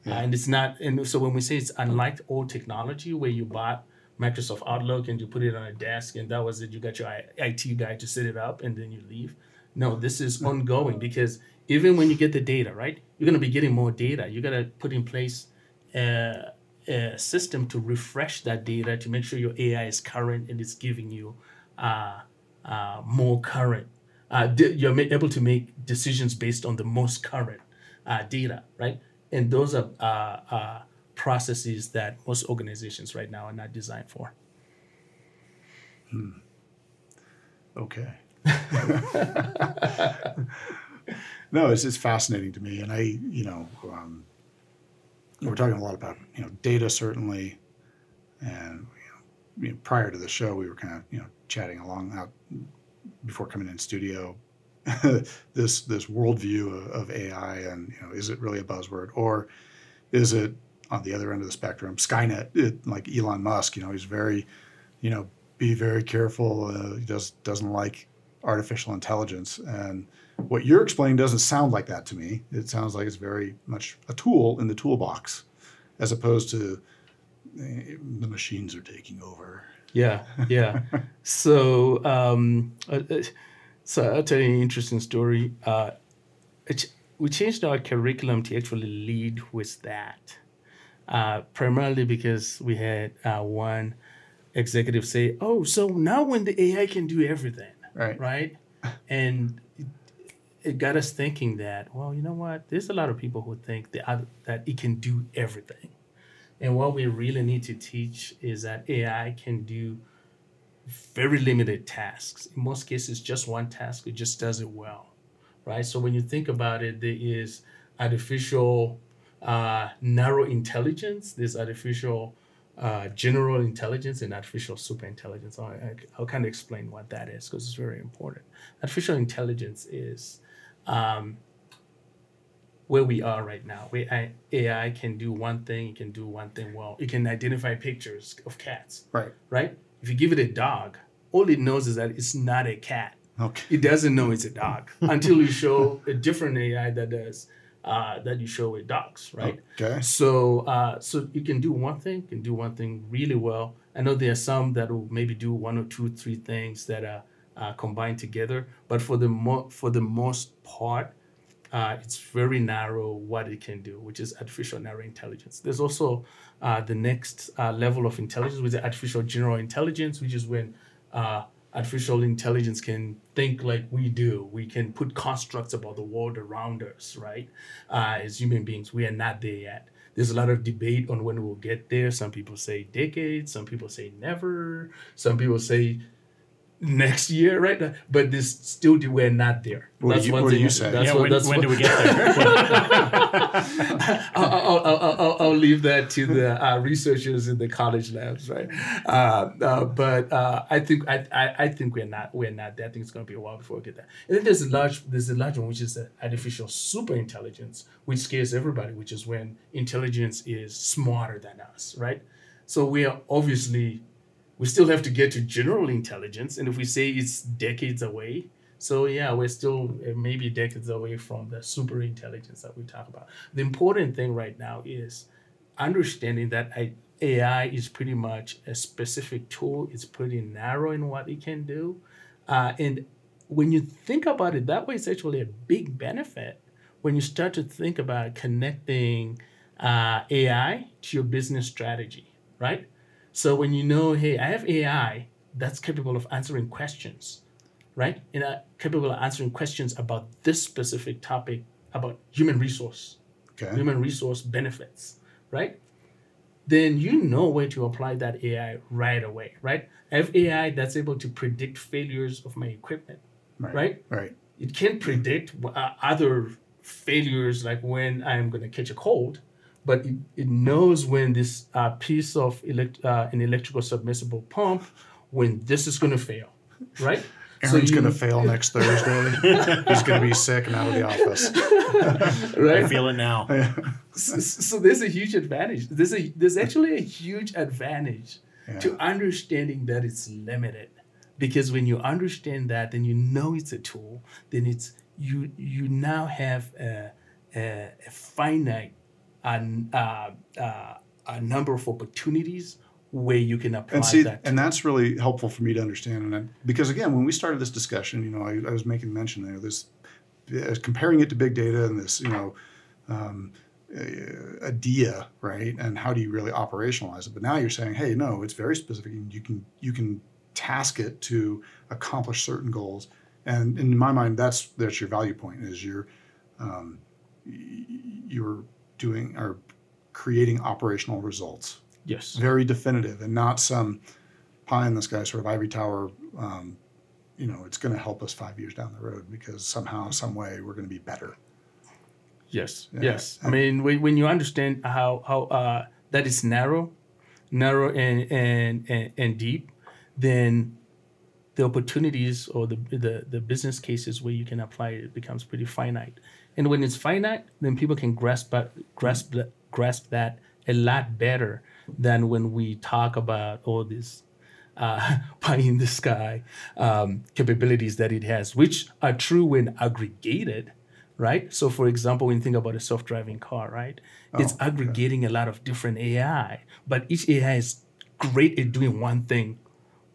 Uh, and it's not and so when we say it's unlike old technology where you bought Microsoft Outlook and you put it on a desk and that was it. You got your IT guy to set it up and then you leave. No, this is ongoing because even when you get the data, right, you're going to be getting more data. You got to put in place a, a system to refresh that data to make sure your AI is current and it's giving you uh, uh, more current. Uh, you're able to make decisions based on the most current uh, data, right? And those are uh, uh, processes that most organizations right now are not designed for. Okay. no, it's, it's fascinating to me, and I, you know, um, we're talking a lot about you know data certainly, and you know, prior to the show, we were kind of you know chatting along out before coming in studio. this this worldview of, of AI, and you know, is it really a buzzword, or is it on the other end of the spectrum, Skynet, it, like Elon Musk? You know, he's very, you know, be very careful. Uh, he does doesn't like artificial intelligence, and what you're explaining doesn't sound like that to me. It sounds like it's very much a tool in the toolbox, as opposed to eh, the machines are taking over. Yeah, yeah. so, um, uh, uh, so I'll tell you an interesting story. Uh, it, we changed our curriculum to actually lead with that, uh, primarily because we had uh, one executive say, "Oh, so now when the AI can do everything, Right. right?" And it, it got us thinking that, well, you know what? There's a lot of people who think that that it can do everything. And what we really need to teach is that AI can do very limited tasks. In most cases, just one task, it just does it well, right? So when you think about it, there is artificial uh, narrow intelligence, this artificial uh, general intelligence, and artificial super intelligence. I'll, I'll kind of explain what that is because it's very important. Artificial intelligence is um, where we are right now. Where I- AI can do one thing, it can do one thing well. It can identify pictures of cats, Right. right? If you give it a dog, all it knows is that it's not a cat. Okay. It doesn't know it's a dog until you show a different AI that does uh, that you show with dogs, right? Okay. So, uh, so you can do one thing, can do one thing really well. I know there are some that will maybe do one or two, three things that are uh, combined together, but for the mo- for the most part, uh, it's very narrow what it can do, which is artificial narrow intelligence. There's also uh, the next uh, level of intelligence, which is artificial general intelligence, which is when uh, artificial intelligence can think like we do. We can put constructs about the world around us, right? Uh, as human beings, we are not there yet. There's a lot of debate on when we'll get there. Some people say decades, some people say never, some people say next year, right? But this still we're not there. What do you- what do you say? That's yeah, what, when, that's when what, do we get there? I'll, I'll, I'll, I'll, I'll leave that to the uh, researchers in the college labs, right? Uh, uh, but uh, I think I, I, I think we're not we're not there. I think it's going to be a while before we get there. And then there's a large there's a large one which is the artificial super intelligence, which scares everybody, which is when intelligence is smarter than us, right? So we are obviously we still have to get to general intelligence, and if we say it's decades away, so yeah, we're still uh, maybe decades away from the super intelligence that we talk about. The important thing right now is understanding that AI is pretty much a specific tool. It's pretty narrow in what it can do, uh, and when you think about it that way, it's actually a big benefit when you start to think about connecting uh, AI to your business strategy, right? So when you know, hey, I have AI that's capable of answering questions, right? And uh, capable of answering questions about this specific topic about human resource, Okay. human resource benefits, right? Then you know where to apply that AI right away, right? I have AI that's able to predict failures of my equipment, right? Right. It can predict uh, other failures, like when I'm going to catch a cold, but it, it knows when this uh, piece of elect- uh, an electrical submersible pump, when this is going to fail, right? Aaron's you- going to fail next Thursday. He's going to be sick and out of the office. right? I feel it now. so, so there's a huge advantage. There's a there's actually a huge advantage Yeah. to understanding that it's limited, because when you understand that, then you know it's a tool. Then it's you you now have a a, a finite an, uh, uh, a number of opportunities where you can apply and see, that. and that's really helpful for me to understand. And I, because again, when we started this discussion, you know, I, I was making mention there, this uh, comparing it to big data and this, you know, um, uh, idea, right? And how do you really operationalize it? But now you're saying, hey, no, it's very specific. and You can you can task it to accomplish certain goals. And in my mind, that's that's your value point is you're um, you're doing or creating operational results yes. very definitive and not some pie in the sky sort of ivory tower. Um, you know, it's going to help us five years down the road because somehow, some way, we're going to be better. Yes, Yeah. yes. I mean, when, when you understand how how uh, that is narrow, narrow and, and and and deep, then the opportunities or the the the business cases where you can apply it becomes pretty finite. And when it's finite, then people can grasp grasp that, grasp that a lot better than when we talk about all this uh, pie in the sky um, capabilities that it has, which are true when aggregated, right? So, for example, when you think about a self-driving car, right, it's Oh, okay. aggregating a lot of different AI, but each AI is great at doing one thing,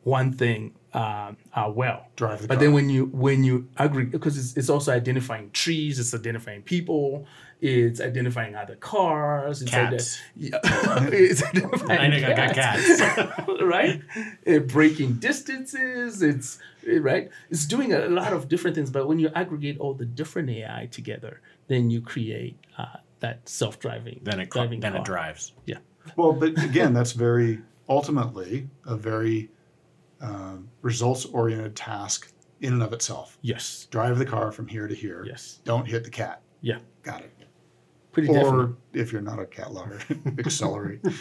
one thing um, uh, well. Drive the But car. then when you when you aggregate, because it's, it's also identifying trees, it's identifying people, it's identifying other cars, it's Cats. yeah, it's identifying I think I got cats. right? Uh, braking distances. It's uh, right. It's doing a lot of different things. But when you aggregate all the different AI together, then you create uh, that self-driving. then it ca- driving then car. it drives. Yeah. Well, but again, that's very ultimately a very um, results oriented task in and of itself. Yes. Drive the car from here to here. Yes. Don't hit the cat. Yeah. Got it. Pretty or definitely. if you're not a cat lover, accelerate.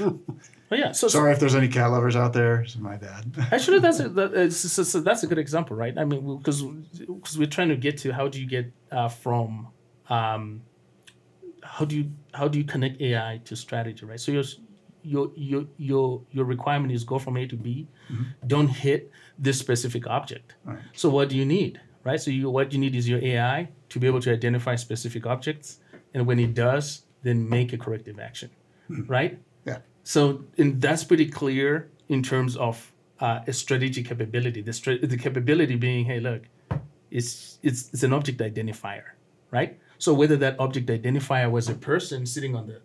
Oh yeah. So, so Sorry if there's any cat lovers out there. It's my bad. Actually, that's a, that, so, so- so that's a good example, right? I mean, because because we're trying to get to how do you get uh, from um, how do you how do you connect AI to strategy, right? So your your your your your requirement is go from A to B, don't hit this specific object. Right. So what do you need, right? So you what you need is your AI to be able to identify specific objects, and when it does, then make a corrective action, right? Yeah. So, and that's pretty clear in terms of uh, a strategic capability. The, stra- the capability being, hey, look, it's, it's, it's an object identifier, right? So whether that object identifier was a person sitting on the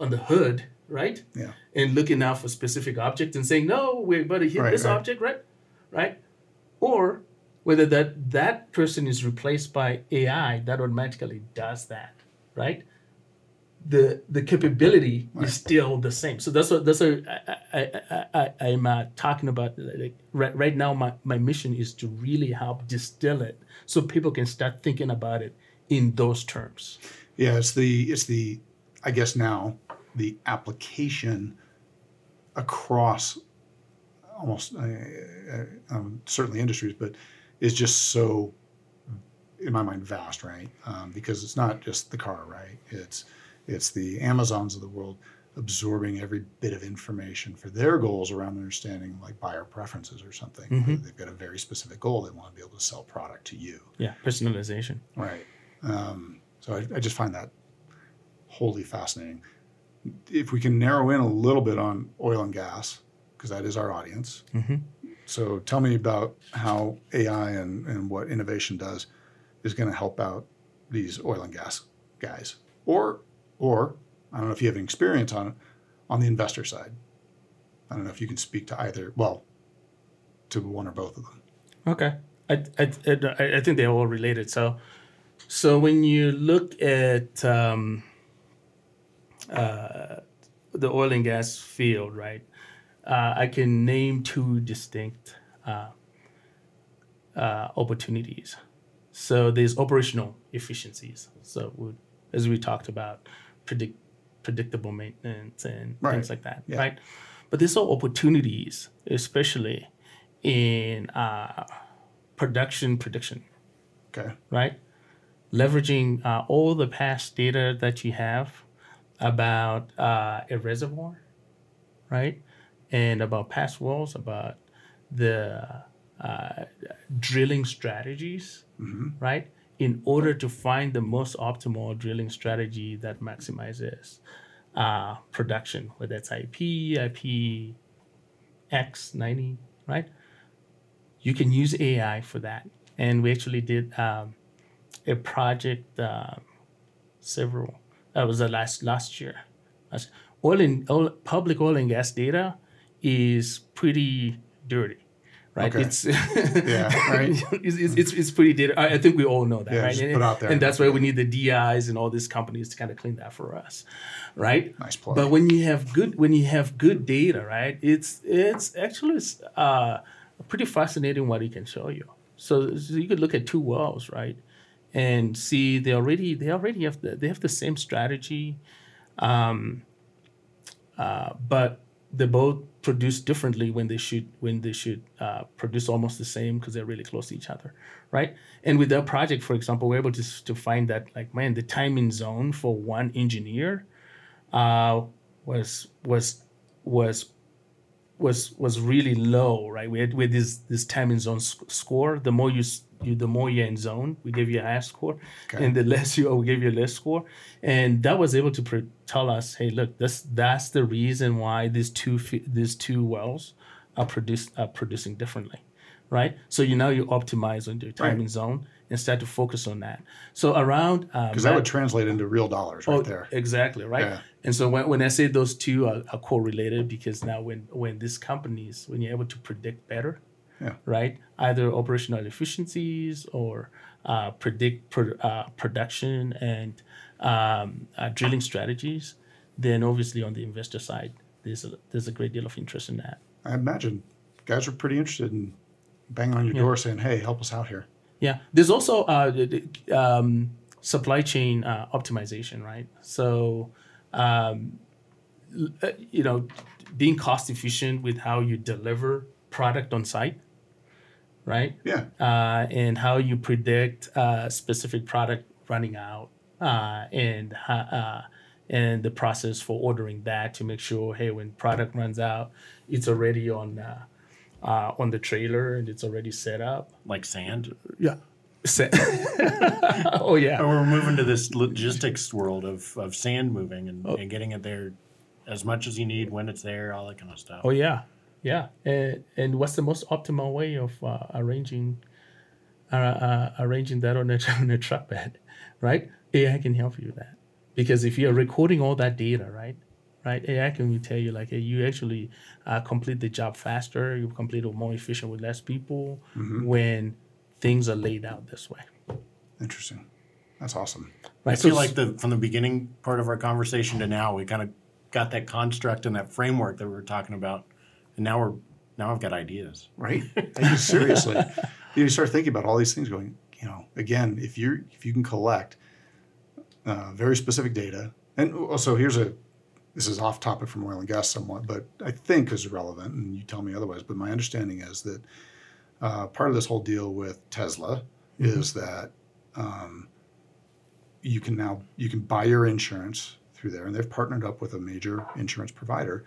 on the hood, right, Yeah. and looking out for specific object and saying, no, we're about to hit Right, this right. object, right, right, or whether that that person is replaced by AI that automatically does that, right? the the capability Right. is still the same. So that's what that's what I, I, I, I, I'm uh, talking about. Like right, right now, my, my mission is to really help distill it so people can start thinking about it in those terms. Yeah, it's the it's the I guess now the application across almost uh, uh, um, certainly industries, but is just so in my mind vast, right? Um, because it's not just the car, right? It's it's the Amazons of the world absorbing every bit of information for their goals around understanding like buyer preferences or something. Mhm. They've got a very specific goal. They want to be able to sell product to you. Yeah, personalization. Right. Um, so I, I just find that wholly fascinating. If we can narrow in a little bit on oil and gas, because that is our audience. Mhm. So tell me about how AI and, and what innovation does is going to help out these oil and gas guys. Or, or I don't know if you have any experience on it, on the investor side. I don't know if you can speak to either. Well, to one or both of them. Okay, I, I, I, I think they're all related. So, so when you look at um, uh, the oil and gas field, right? Uh, I can name two distinct uh, uh, opportunities. So there's operational efficiencies. So we, as we talked about, predict predictable maintenance and Right. things like that, Yeah. right? But there's also opportunities, especially in uh, production prediction, Okay. right? Leveraging uh, all the past data that you have about uh, a reservoir, right? And about past wells, about the uh, drilling strategies, right? In order to find the most optimal drilling strategy that maximizes uh, production, whether it's IP, IP X90, right? You can use AI for that. And we actually did um, a project uh, several, that was the last, last year. Oil and oil, public oil and gas data is pretty dirty, right? Okay. It's Yeah, right. it's, it's, it's, it's pretty data. I, I think we all know that, Yeah, right? And, put out there. and that's why we need the DIs and all these companies to kind of clean that for us, right? Nice plug. But when you have good when you have good data, right? It's it's actually uh, pretty fascinating what it can show you. So, so you could look at two wells, right, and see they already they already have the, they have the same strategy, um, uh, but they both produce differently when they should when they should uh, produce almost the same because they're really close to each other, right? And with that project, for example, we're able to to find that like man, the time in zone for one engineer uh, was was was was was really low, right? We had with this this time in zone sc- score. The more you, you the more you're in zone, we give you a higher score, Okay. and the less you are, we give you a less score. And that was able to pre- tell us, hey, look, this that's the reason why these two these two wells are produce are producing differently, right? So you now you optimize on your time in zone and start to focus on that. So around uh, Because that would translate into real dollars right Oh, there. Exactly, right? Yeah. And so when, when I say those two are, are correlated, because now when when these companies, when you're able to predict better, Yeah. right, either operational efficiencies or uh, predict pro, uh, production and um, uh, drilling strategies, then obviously on the investor side, there's a there's a great deal of interest in that. I imagine guys are pretty interested in banging on your Yeah. door saying, "Hey, help us out here." Yeah, there's also uh, um, supply chain uh, optimization, right? So, um, uh, you know, being cost efficient with how you deliver product on site, right? Yeah. Uh, and how you predict uh, specific product running out, uh, and uh, and the process for ordering that to make sure, hey, when product runs out, it's already on. Uh, uh, on the trailer and it's already set up. like sand. Yeah. oh yeah. Or we're moving to this logistics world of, of sand moving and, Oh. and getting it there as much as you need when it's there, all that kind of stuff. Oh yeah. Yeah. And and what's the most optimal way of uh, arranging uh, uh, arranging that on a on a truck bed, right? AI can help you with that because if you're recording all that data, right? Right, AI can tell you like, hey, you actually uh, complete the job faster. You complete it more efficient with less people when things are laid out this way. Interesting. That's awesome. Right. I feel So- like the from the beginning part of our conversation to now, we kind of got that construct and that framework that we were talking about, and now we're now I've got ideas. Right? I mean, seriously, you start thinking about all these things. Going, you know, again, if you if you can collect uh, very specific data, and also here's a this is off topic from oil and gas somewhat, but I think is relevant, and you tell me otherwise. But my understanding is that uh, part of this whole deal with Tesla is that um, you can now you can buy your insurance through there, and they've partnered up with a major insurance provider.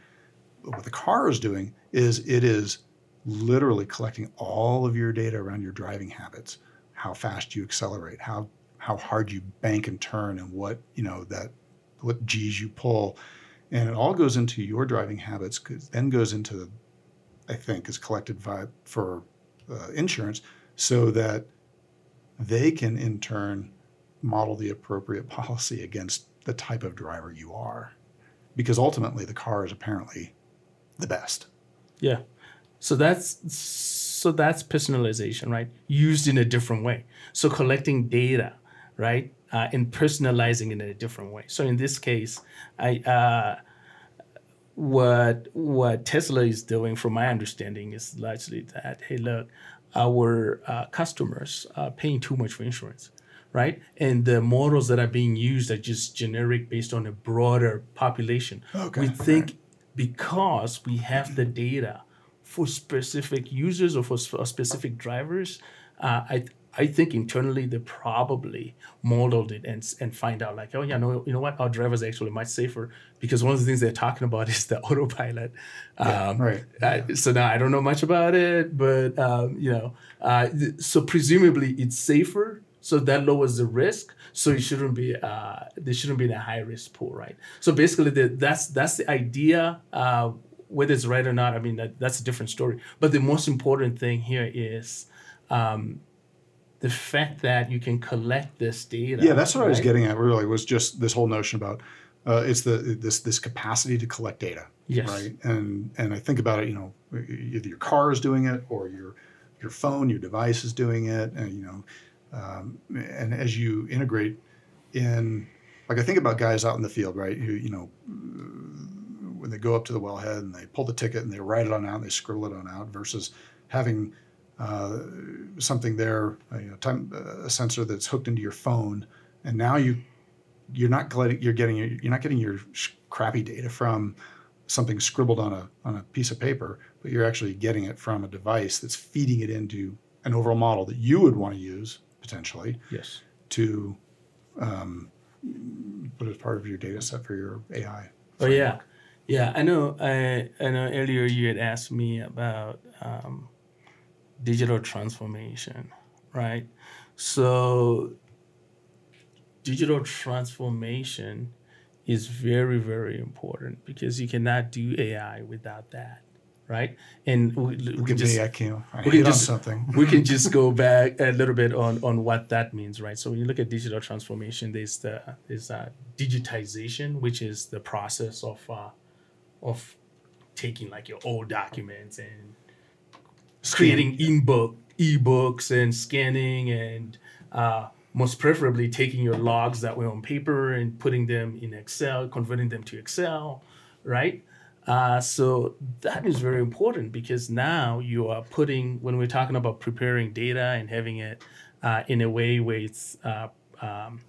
But what the car is doing is it is literally collecting all of your data around your driving habits, how fast you accelerate, how how hard you bank and turn, and what you know that what G's you pull, and it all goes into your driving habits. Then goes into, I think, is collected vi- for uh, insurance, so that they can in turn model the appropriate policy against the type of driver you are, because ultimately the car is apparently the best. Yeah. So that's so that's personalization, right? Used in a different way. So collecting data, right, uh, and personalizing it in a different way. So in this case, I uh, what what Tesla is doing, from my understanding, is largely that hey, look, our uh, customers are paying too much for insurance, right? And the models that are being used are just generic based on a broader population. Okay, We think because we have the data for specific users or for, for specific drivers, uh, I I think internally they probably modeled it and and find out like, oh yeah, no, you know what, our drivers are actually much safer because one of the things they're talking about is the autopilot. Um, right. uh, so now I don't know much about it, but um, you know, uh, th- so presumably it's safer, so that lowers the risk. So it shouldn't be uh, there shouldn't be in a high risk pool, right? So basically, the, that's that's the idea. Uh, whether it's right or not, I mean that, that's a different story. But the most important thing here is um, the fact that you can collect this data. Yeah, that's what I was getting at. Really, was just this whole notion about uh, it's the this this capacity to collect data, Yes. right? And and I think about it, you know, either your car is doing it or your your phone, your device is doing it, and you know, um, and as you integrate in, like I think about guys out in the field, right? Who you know, when they go up to the wellhead and they pull the ticket and they write it on out, and they scribble it on out, versus having uh, something there, a, you know, time, a sensor that's hooked into your phone, and now you you're not getting you're getting your, you're not getting your crappy data from something scribbled on a on a piece of paper, but you're actually getting it from a device that's feeding it into an overall model that you would want to use potentially Yes. to um, put as part of your data set for your AI. Oh yeah, yeah. I know. I I know. Earlier you had asked me about um, digital transformation, right? So digital transformation is very very important because you cannot do AI without that, right? And we, we can just I can't. I we can just- something. we can just go back a little bit on on what that means, right? So when you look at digital transformation, there's the there's uh, digitization, which is the process of uh, of taking like your old documents and creating e-book ebooks and scanning and uh, most preferably taking your logs that were on paper and putting them in excel converting them to excel right uh, so that is very important because now you are putting when we're talking about preparing data and having it uh, in a way where it's uh, um,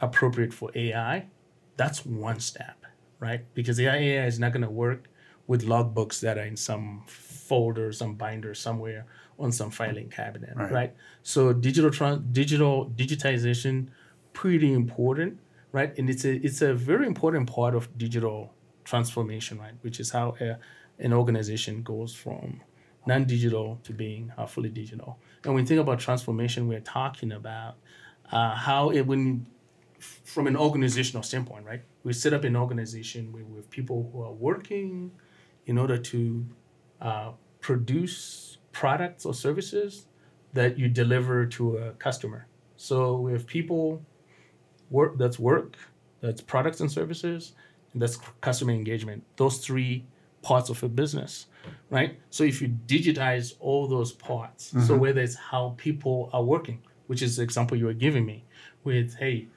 appropriate for ai that's one step right because the ai is not going to work with logbooks that are in some folder, some binder somewhere on some filing cabinet, Right. right? So digital tran- digital digitization pretty important, right? And it's a it's a very important part of digital transformation, right? Which is how a, an organization goes from non-digital to being uh, fully digital. And when we think about transformation, we're talking about uh, how it when from an organizational standpoint, right? We set up an organization with, people who are working in order to uh, produce products or services that you deliver to a customer. So we have people work that's work, that's products and services, that's customer engagement. Those three parts of a business, right? So if you digitize all those parts, so mm-hmm. whether it's how people are working, which is the example you were giving me, with hey,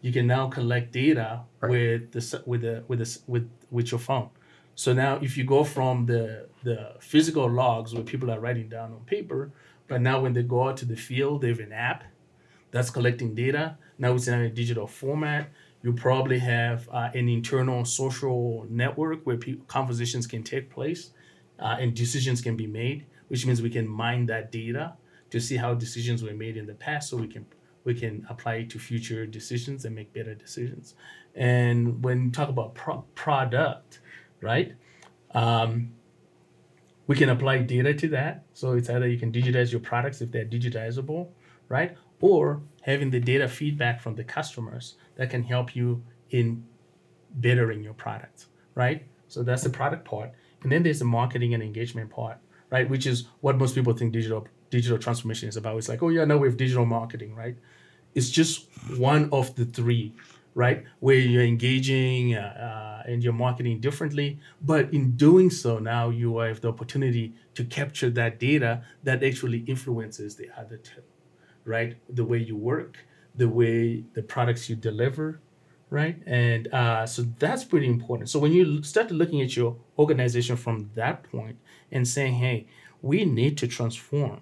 you can now collect data Right. with the with the with the with with your phone. So now if you go from the the physical logs where people are writing down on paper, but now when they go out to the field, they have an app that's collecting data. Now it's in a digital format. You probably have uh, an internal social network where pe- conversations can take place uh, and decisions can be made, which means we can mine that data to see how decisions were made in the past, so we can we can apply it to future decisions and make better decisions. And when you talk about pro- product, right? Um, we can apply data to that. So it's either you can digitize your products if they're digitizable, right? Or having the data feedback from the customers that can help you in bettering your product, right? So that's the product part. And then there's the marketing and engagement part, right? Which is what most people think digital digital transformation is about. It's like, oh yeah, now we have digital marketing, right? It's just one of the three, right? Where you're engaging uh, uh, and you're marketing differently. But in doing so, now you have the opportunity to capture that data that actually influences the other two, right? The way you work, the way the products you deliver, right? And uh, so that's pretty important. So when you start looking at your organization from that point and saying, hey, we need to transform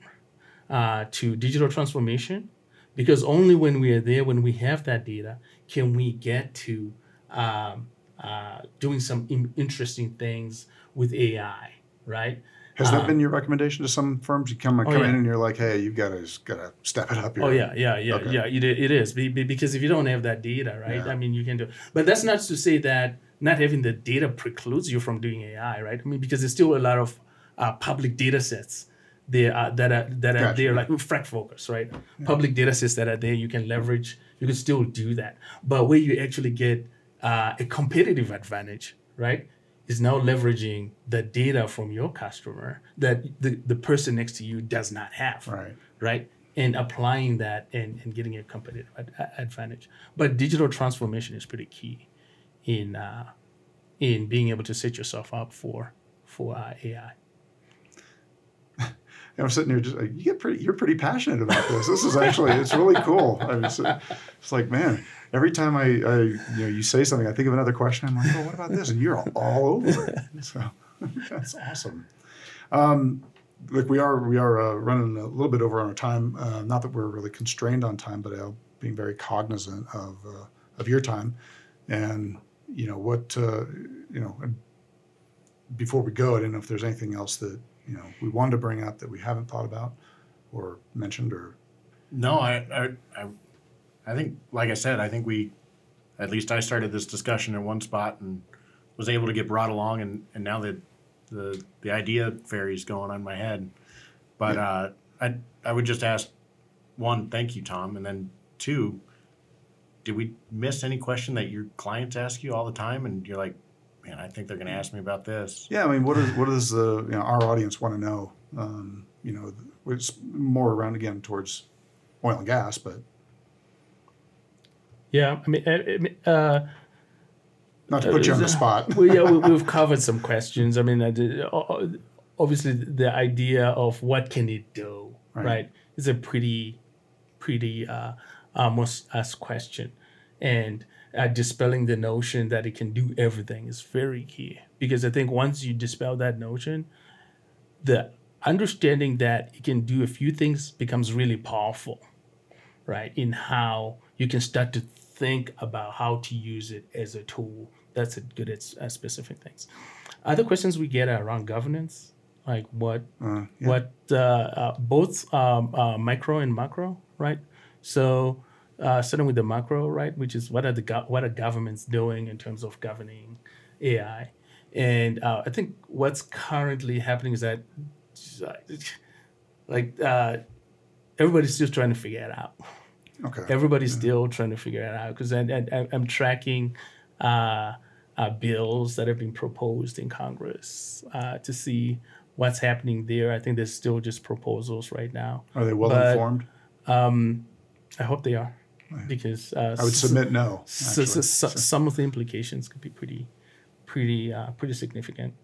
uh, to digital transformation because only when we are there, when we have that data, can we get to um, uh, doing some in- interesting things with AI, right? Has that been your recommendation to some firms? You come, come Uh, oh, yeah. in and you're like, hey, you've got to got to step it up here. Oh yeah, yeah, yeah, Okay. yeah. It, it is Be- be- because if you don't have that data, right? Yeah. I mean, you can do. But that's not to say that not having the data precludes you from doing AI, right? I mean, because there's still a lot of uh, public data sets there are, that are that are Gotcha. there, like FracFocus, right? Public data sets that are there, you can leverage. You can still do that, but where you actually get uh, a competitive advantage, right? Is now leveraging the data from your customer that the, the person next to you does not have Right. right? And applying that and, and getting a competitive ad- advantage. But digital transformation is pretty key in uh, in being able to set yourself up for for uh, AI. And I'm sitting here just like, you get pretty, you're pretty passionate about this. This is actually, it's really cool. I mean, it's, it's like, man, every time I, I, you know, you say something, I think of another question. I'm like, oh, what about this? And you're all, over it. So that's awesome. Um, look, we are, we are uh, running a little bit over on our time. Uh, not that we're really constrained on time, but uh, being very cognizant of, uh, of your time and, you know, what, uh, you know, before we go, I don't know if there's anything else that, you know, we wanted to bring up that we haven't thought about or mentioned or No, I, I, I, I think, like I said, I think we, at least I started this discussion in one spot and was able to get brought along, and, and now that the the idea fairy's going on my head. But uh, I I would just ask one, thank you, Tom, and then two, did we miss any question that your clients ask you all the time, and you're like, man, I think they're going to ask me about this. Yeah, I mean, what is what does the you know our audience want to know? Um, you know, it's more around again towards oil and gas, but Yeah, I mean, I- I uh, not to put you on the spot. well, yeah, we, we've covered some questions. I mean, I did, o- obviously, the idea of what can it do, Right. right, is a pretty, pretty uh, uh, most asked question, and uh, dispelling the notion that it can do everything is very key. Because I think once you dispel that notion, the understanding that it can do a few things becomes really powerful right? In how you can start to think about how to use it as a tool that's good at specific things. Other questions we get are around governance, like what Uh, yeah. what uh, uh, both um, uh, micro and macro, right? So uh, starting with the macro, right, which is what are the go- what are governments doing in terms of governing AI, and uh, I think what's currently happening is that like uh, everybody's still trying to figure it out Okay. everybody's still trying to figure it out because and I'm tracking uh, uh, bills that have been proposed in Congress uh, to see what's happening there. I think there's still just proposals right now. Are they well but- informed? Um, I hope they are because uh, I would submit no. so, so, actually. so, some of the implications could be pretty, pretty, uh, pretty significant.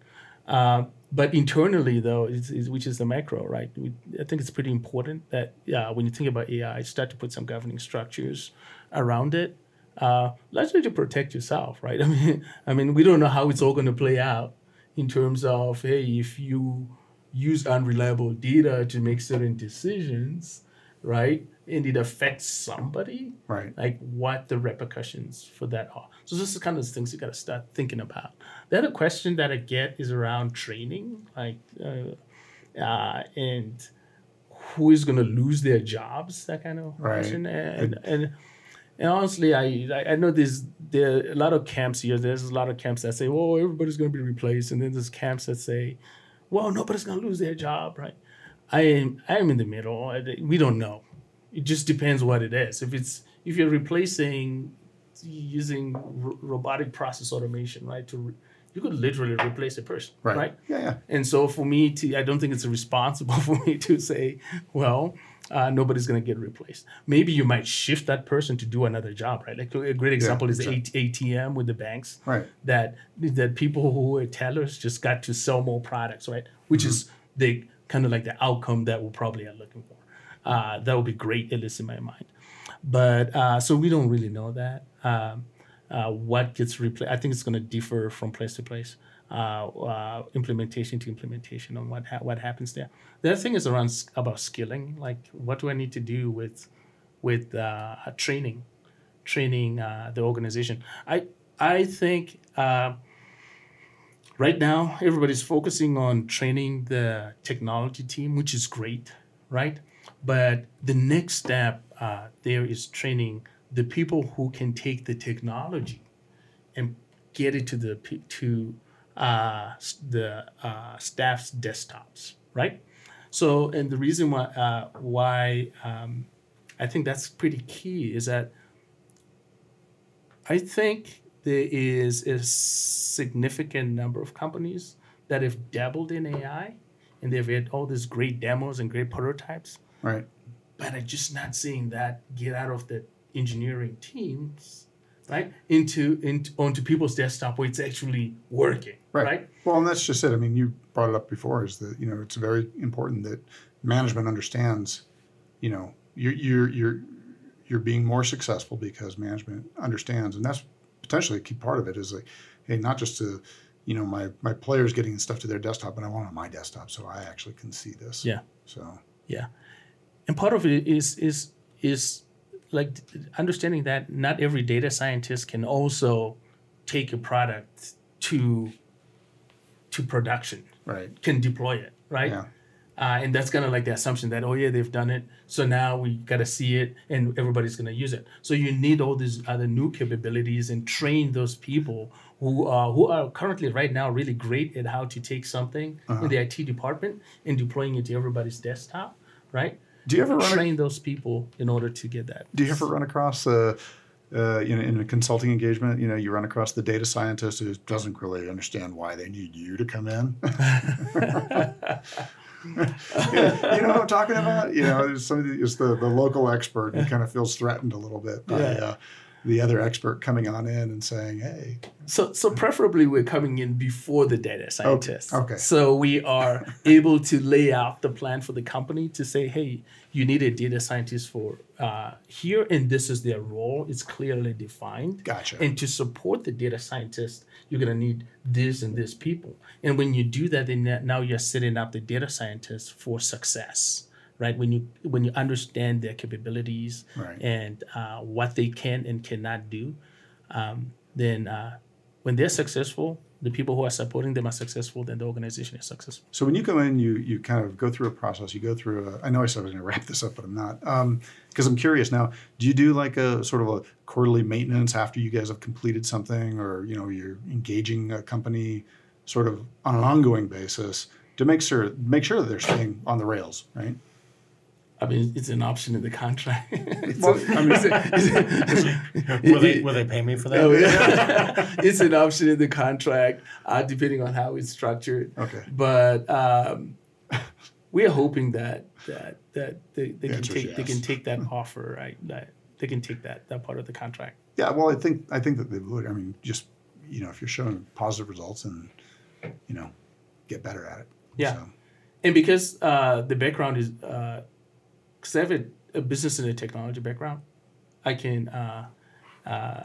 Uh, but internally, though, is, is, which is the macro, right? We, I think it's pretty important that uh, when you think about AI, start to put some governing structures around it, uh, largely to protect yourself, right? I mean, I mean, we don't know how it's all going to play out in terms of hey, if you use unreliable data to make certain decisions, right, and it affects somebody, Right. like what the repercussions for that are. So this is kind of the things you got to start thinking about. The other question that I get is around training, like, uh, uh, and who is going to lose their jobs? That kind of Right. question. And, and and honestly, I I- know there's there are a lot of camps here. There's a lot of camps that say, "Well, everybody's going to be replaced," and then there's camps that say, "Well, nobody's going to lose their job." Right? I am I am in the middle. We don't know. It just depends what it is. If it's if you're replacing using ro- robotic process automation, right? To re- you could literally replace a person, Right. right? Yeah. Yeah. And so for me to, I don't think it's responsible for me to say, well, uh, nobody's going to get replaced. Maybe you might shift that person to do another job, right? Like a great example is the exactly. ATM with the banks, Right. that that people who were tellers just got to sell more products, right? Which is the kind of like the outcome that we're probably are looking for. Uh, that would be great, at least in my mind. But uh, so we don't really know that. Um, uh, what gets replaced? I think it's going to differ from place to place, uh, uh, implementation to implementation on what ha- what happens there. The other thing is around about skilling. Like, what do I need to do with with uh, training, training the organization? I I think. Right now everybody's focusing on training the technology team which is great right but the next step uh, there is training the people who can take the technology and get it to the to uh, the uh, staff's desktops right? So and the reason why uh, why um, i think that's pretty key is that I think there is a significant number of companies that have dabbled in AI and they've had all these great demos and great prototypes, Right. but I'm just not seeing that get out of the engineering teams, right, into into onto people's desktop where it's actually working, Right. right? Well, and that's just it. I mean, you brought it up before. Is that you know it's very important that management understands. You know, you're you're you're you're being more successful because management understands, and that's potentially a key part of it. Is like, hey, not just to, you know, my my players getting stuff to their desktop, but I want it on my desktop so I actually can see this. Yeah. So Yeah, and part of it is is is like understanding that not every data scientist can also take a product to to production right. can deploy it, right? Yeah. Uh, and that's kind of like the assumption that oh yeah they've done it, so now we got to see it and everybody's going to use it. So you need all these other new capabilities and train those people who are who are currently right now really great at how to take something in the IT department and deploying it to everybody's desktop, right? Do you ever run? A, Train those people in order to get that. do you ever run across uh, uh, you know, in a consulting engagement, you know, you run across the data scientist who doesn't really understand why they need you to come in. You know what I'm talking about? You know, there's somebody is the, the local expert who kind of feels threatened a little bit by Yeah. uh, the other expert coming on in and saying, "Hey, So, so preferably we're coming in before the data scientists. okay. So we are able to lay out the plan for the company to say, hey, you need a data scientist for uh, here, and this is their role. It's clearly defined. Gotcha. And to support the data scientist, you're gonna need this and this people. And when you do that, then now you're setting up the data scientist for success, right? When you when you understand their capabilities Right. and uh, what they can and cannot do, um, then uh, when they're successful, the people who are supporting them are successful, then the organization is successful. So when you go in, you you kind of go through a process. You go through. A, I know I said I was going to wrap this up, but I'm not. Because I'm curious now. Do you do like a sort of a quarterly maintenance after you guys have completed something, or you know you're engaging a company sort of on an ongoing basis to make sure make sure that they're staying on the rails, right? I mean, it's an option in the contract. Well, a- I mean- it's a- it's a- will, they, will they pay me for that? Oh, yeah. it's an option in the contract, uh, depending on how it's structured. Okay. But um, we're hoping that that that they, they can answer's take they can take that offer, right? That they can take that that part of the contract. Yeah. Well, I think I think that they would. I mean, just you know, if you're showing positive results and you know, get better at it. Yeah. So, And because uh, the background is, because I have a, a business and a technology background, I can uh, uh,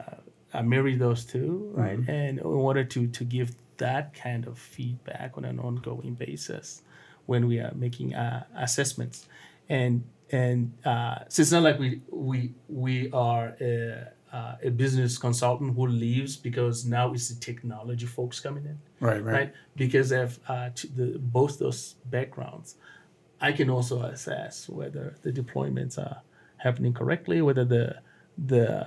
uh, marry those two, right? And in order to to give that kind of feedback on an ongoing basis when we are making uh, assessments, and and uh, so it's not like we we we are a, uh, a business consultant who leaves because now it's the technology folks coming in right. Right. right? Because of uh, to the, both those backgrounds, I can also assess whether the deployments are happening correctly, whether the the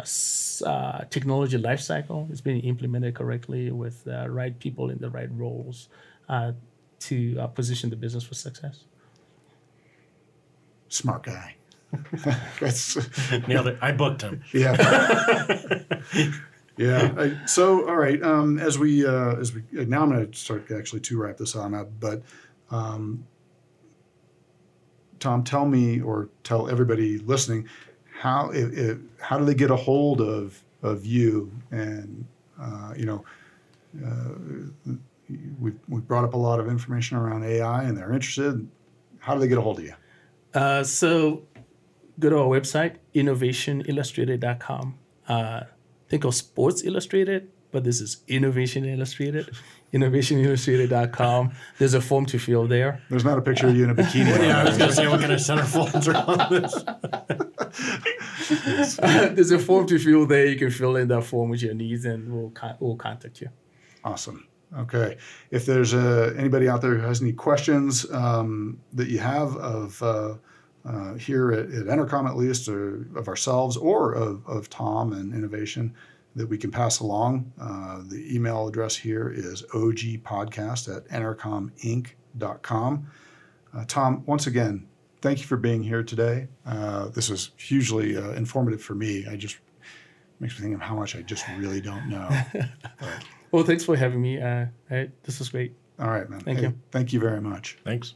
uh, technology lifecycle is being implemented correctly with the right people in the right roles uh, to uh, position the business for success. Smart guy. That's Nailed it. I booked him. yeah. yeah. I, so all right. Um, as we uh, as we now I'm going to start actually to wrap this on up, but um, Tom, tell me or tell everybody listening how if, if, how do they get a hold of of you and uh, you know uh, we we brought up a lot of information around AI and they're interested. How do they get a hold of you? Uh, so go to our website, innovationillustrated.com. Uh, think of Sports Illustrated, but this is Innovation Illustrated. Innovationillustrated.com. There's a form to fill there. There's not a picture of you in a bikini. Yeah, I was going to say, what kind of centerfolds are on this? There's a form to fill there. You can fill in that form with your needs, and we'll con- we'll contact you. Awesome. Okay. If there's uh, anybody out there who has any questions um, that you have of uh, uh, here at, at EnerCom at least, or of ourselves, or of, of Tom and innovation that we can pass along, uh, the email address here is ogpodcast at enercominc.com. Uh, Tom, once again, thank you for being here today. Uh, this was hugely uh, informative for me. I just makes me think of how much I just really don't know. Well, thanks for having me. Uh, I, this was great. All right, man. Thank Hey, you. Thank you very much. Thanks.